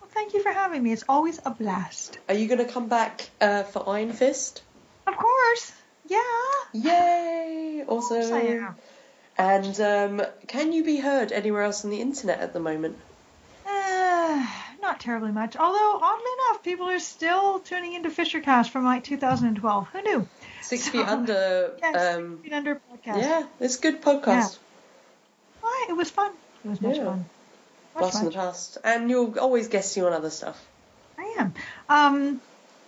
S3: Well, thank you for having me. It's always a blast.
S1: Are you going to come back uh, for Iron Fist?
S3: Of course. Yeah.
S1: Yay!
S3: Of course I
S1: Awesome.
S3: am.
S1: And um, can you be heard anywhere else on the internet at the moment?
S3: Uh, not terribly much. Although, oddly enough, people are still tuning into Fishercast from like 2012. Who knew?
S1: Six
S3: So-
S1: Feet Under.
S3: Yes,
S1: um,
S3: Feet Under podcast.
S1: yeah, it's a good podcast.
S3: Why? It was fun. It was much
S1: Yeah.
S3: fun.
S1: Blast
S3: fun.
S1: the past. And you're always guesting on other stuff.
S3: I am. Um,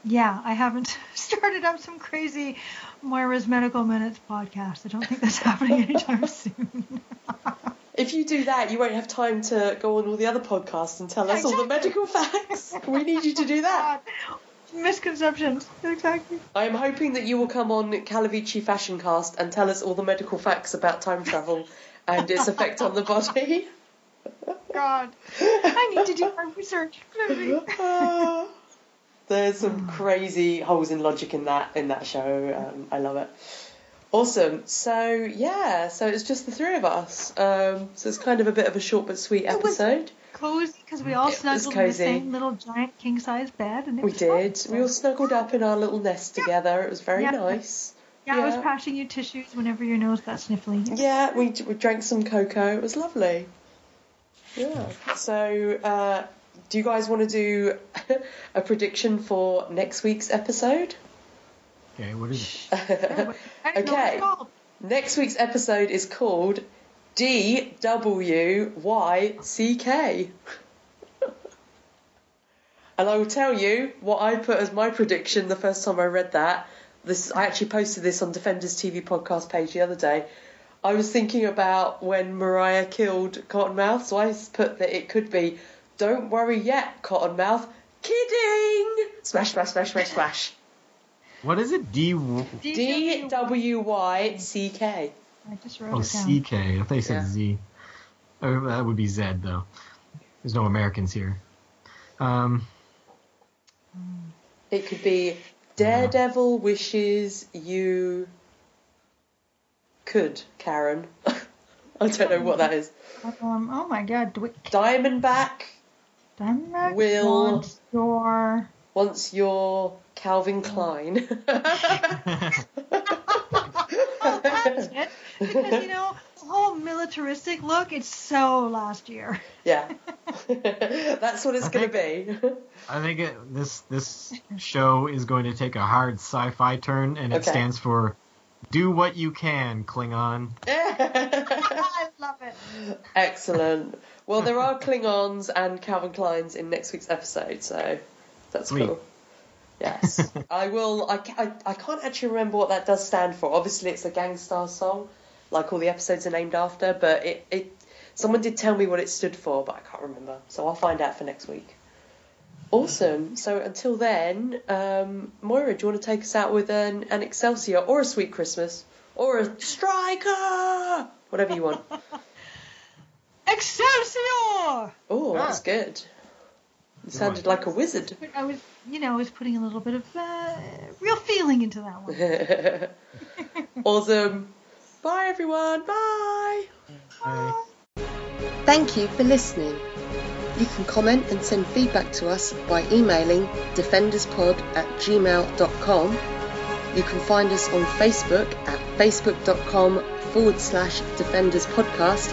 S3: yeah, I haven't started up some crazy Moira's Medical Minutes podcast. I don't think that's happening anytime soon.
S1: If you do that, you won't have time to go on all the other podcasts and tell us all the medical facts. we need you to do that.
S3: God. Misconceptions. Exactly.
S1: I'm hoping that you will come on Calavici Fashion Cast and tell us all the medical facts about time travel and its effect on the body.
S3: God. I need to do my research.
S1: There's some crazy holes in logic in that in that show. Um, I love it. Awesome. So yeah, so it's just the three of us. Um, so it's kind of a bit of a short but sweet
S3: It was-
S1: episode.
S3: Cozy because we all
S1: It
S3: snuggled in the same little giant king size bed, and it
S1: We
S3: was fun.
S1: did. We all snuggled up in our little nest together. It was very
S3: Yeah.
S1: nice.
S3: Yeah, I was
S1: yeah.
S3: passing you tissues whenever your nose got sniffly.
S1: Yeah, we, we drank some cocoa. It was lovely. Yeah. So, uh, do you guys want to do a prediction for next week's episode?
S2: Okay, what is it?
S3: I don't know what
S1: Okay. Next week's episode is called D W Y C K. And I will tell you what I put as my prediction the first time I read that. This I actually posted this on Defenders TV podcast page the other day. I was thinking about when Mariah killed Cottonmouth, so I put that it could be Don't worry yet, Cottonmouth. Kidding! Smash, smash, smash, smash, smash.
S2: What is it? D.
S1: D W Y C K.
S3: I just wrote
S2: Oh,
S3: it down.
S2: CK. Thought you said
S1: Yeah.
S2: Z. Oh, that would be Z though. There's no Americans here. Um,
S1: It could be Daredevil wishes you could, Karen. I don't know what that is.
S3: Um, oh my god, do we,
S1: Diamondback
S3: Diamondback
S1: Will-
S3: wants your...
S1: wants your Calvin Klein.
S3: That's it. Because, you know, the whole militaristic look, it's so last year.
S1: yeah. That's what it's
S2: I
S1: going to be.
S2: I think it, this this show is going to take a hard sci-fi turn, and it
S1: Okay.
S2: stands for "Do what you can, Klingon."
S3: I love it.
S1: Excellent. Well, there are Klingons and Calvin Kleins in next week's episode, so that's
S2: Sweet.
S1: cool. Yes, I will. I, I, I can't actually remember what that does stand for. Obviously, it's a Gang Starr song, like all the episodes are named after. But it, it someone did tell me what it stood for, but I can't remember. So I'll find out for next week. Awesome. So until then, um, Moira, do you want to take us out with an, an Excelsior or a Sweet Christmas or a Stryker? Whatever you want.
S3: Excelsior!
S1: Oh, that's good. You sounded like a wizard.
S3: I was, you know, I was putting a little bit of uh, real feeling into that one.
S1: awesome. Bye, everyone. Bye.
S2: Bye.
S1: Thank you for listening. You can comment and send feedback to us by emailing defenderspod at gmail.com. You can find us on Facebook at facebook.com forward slash defenders podcast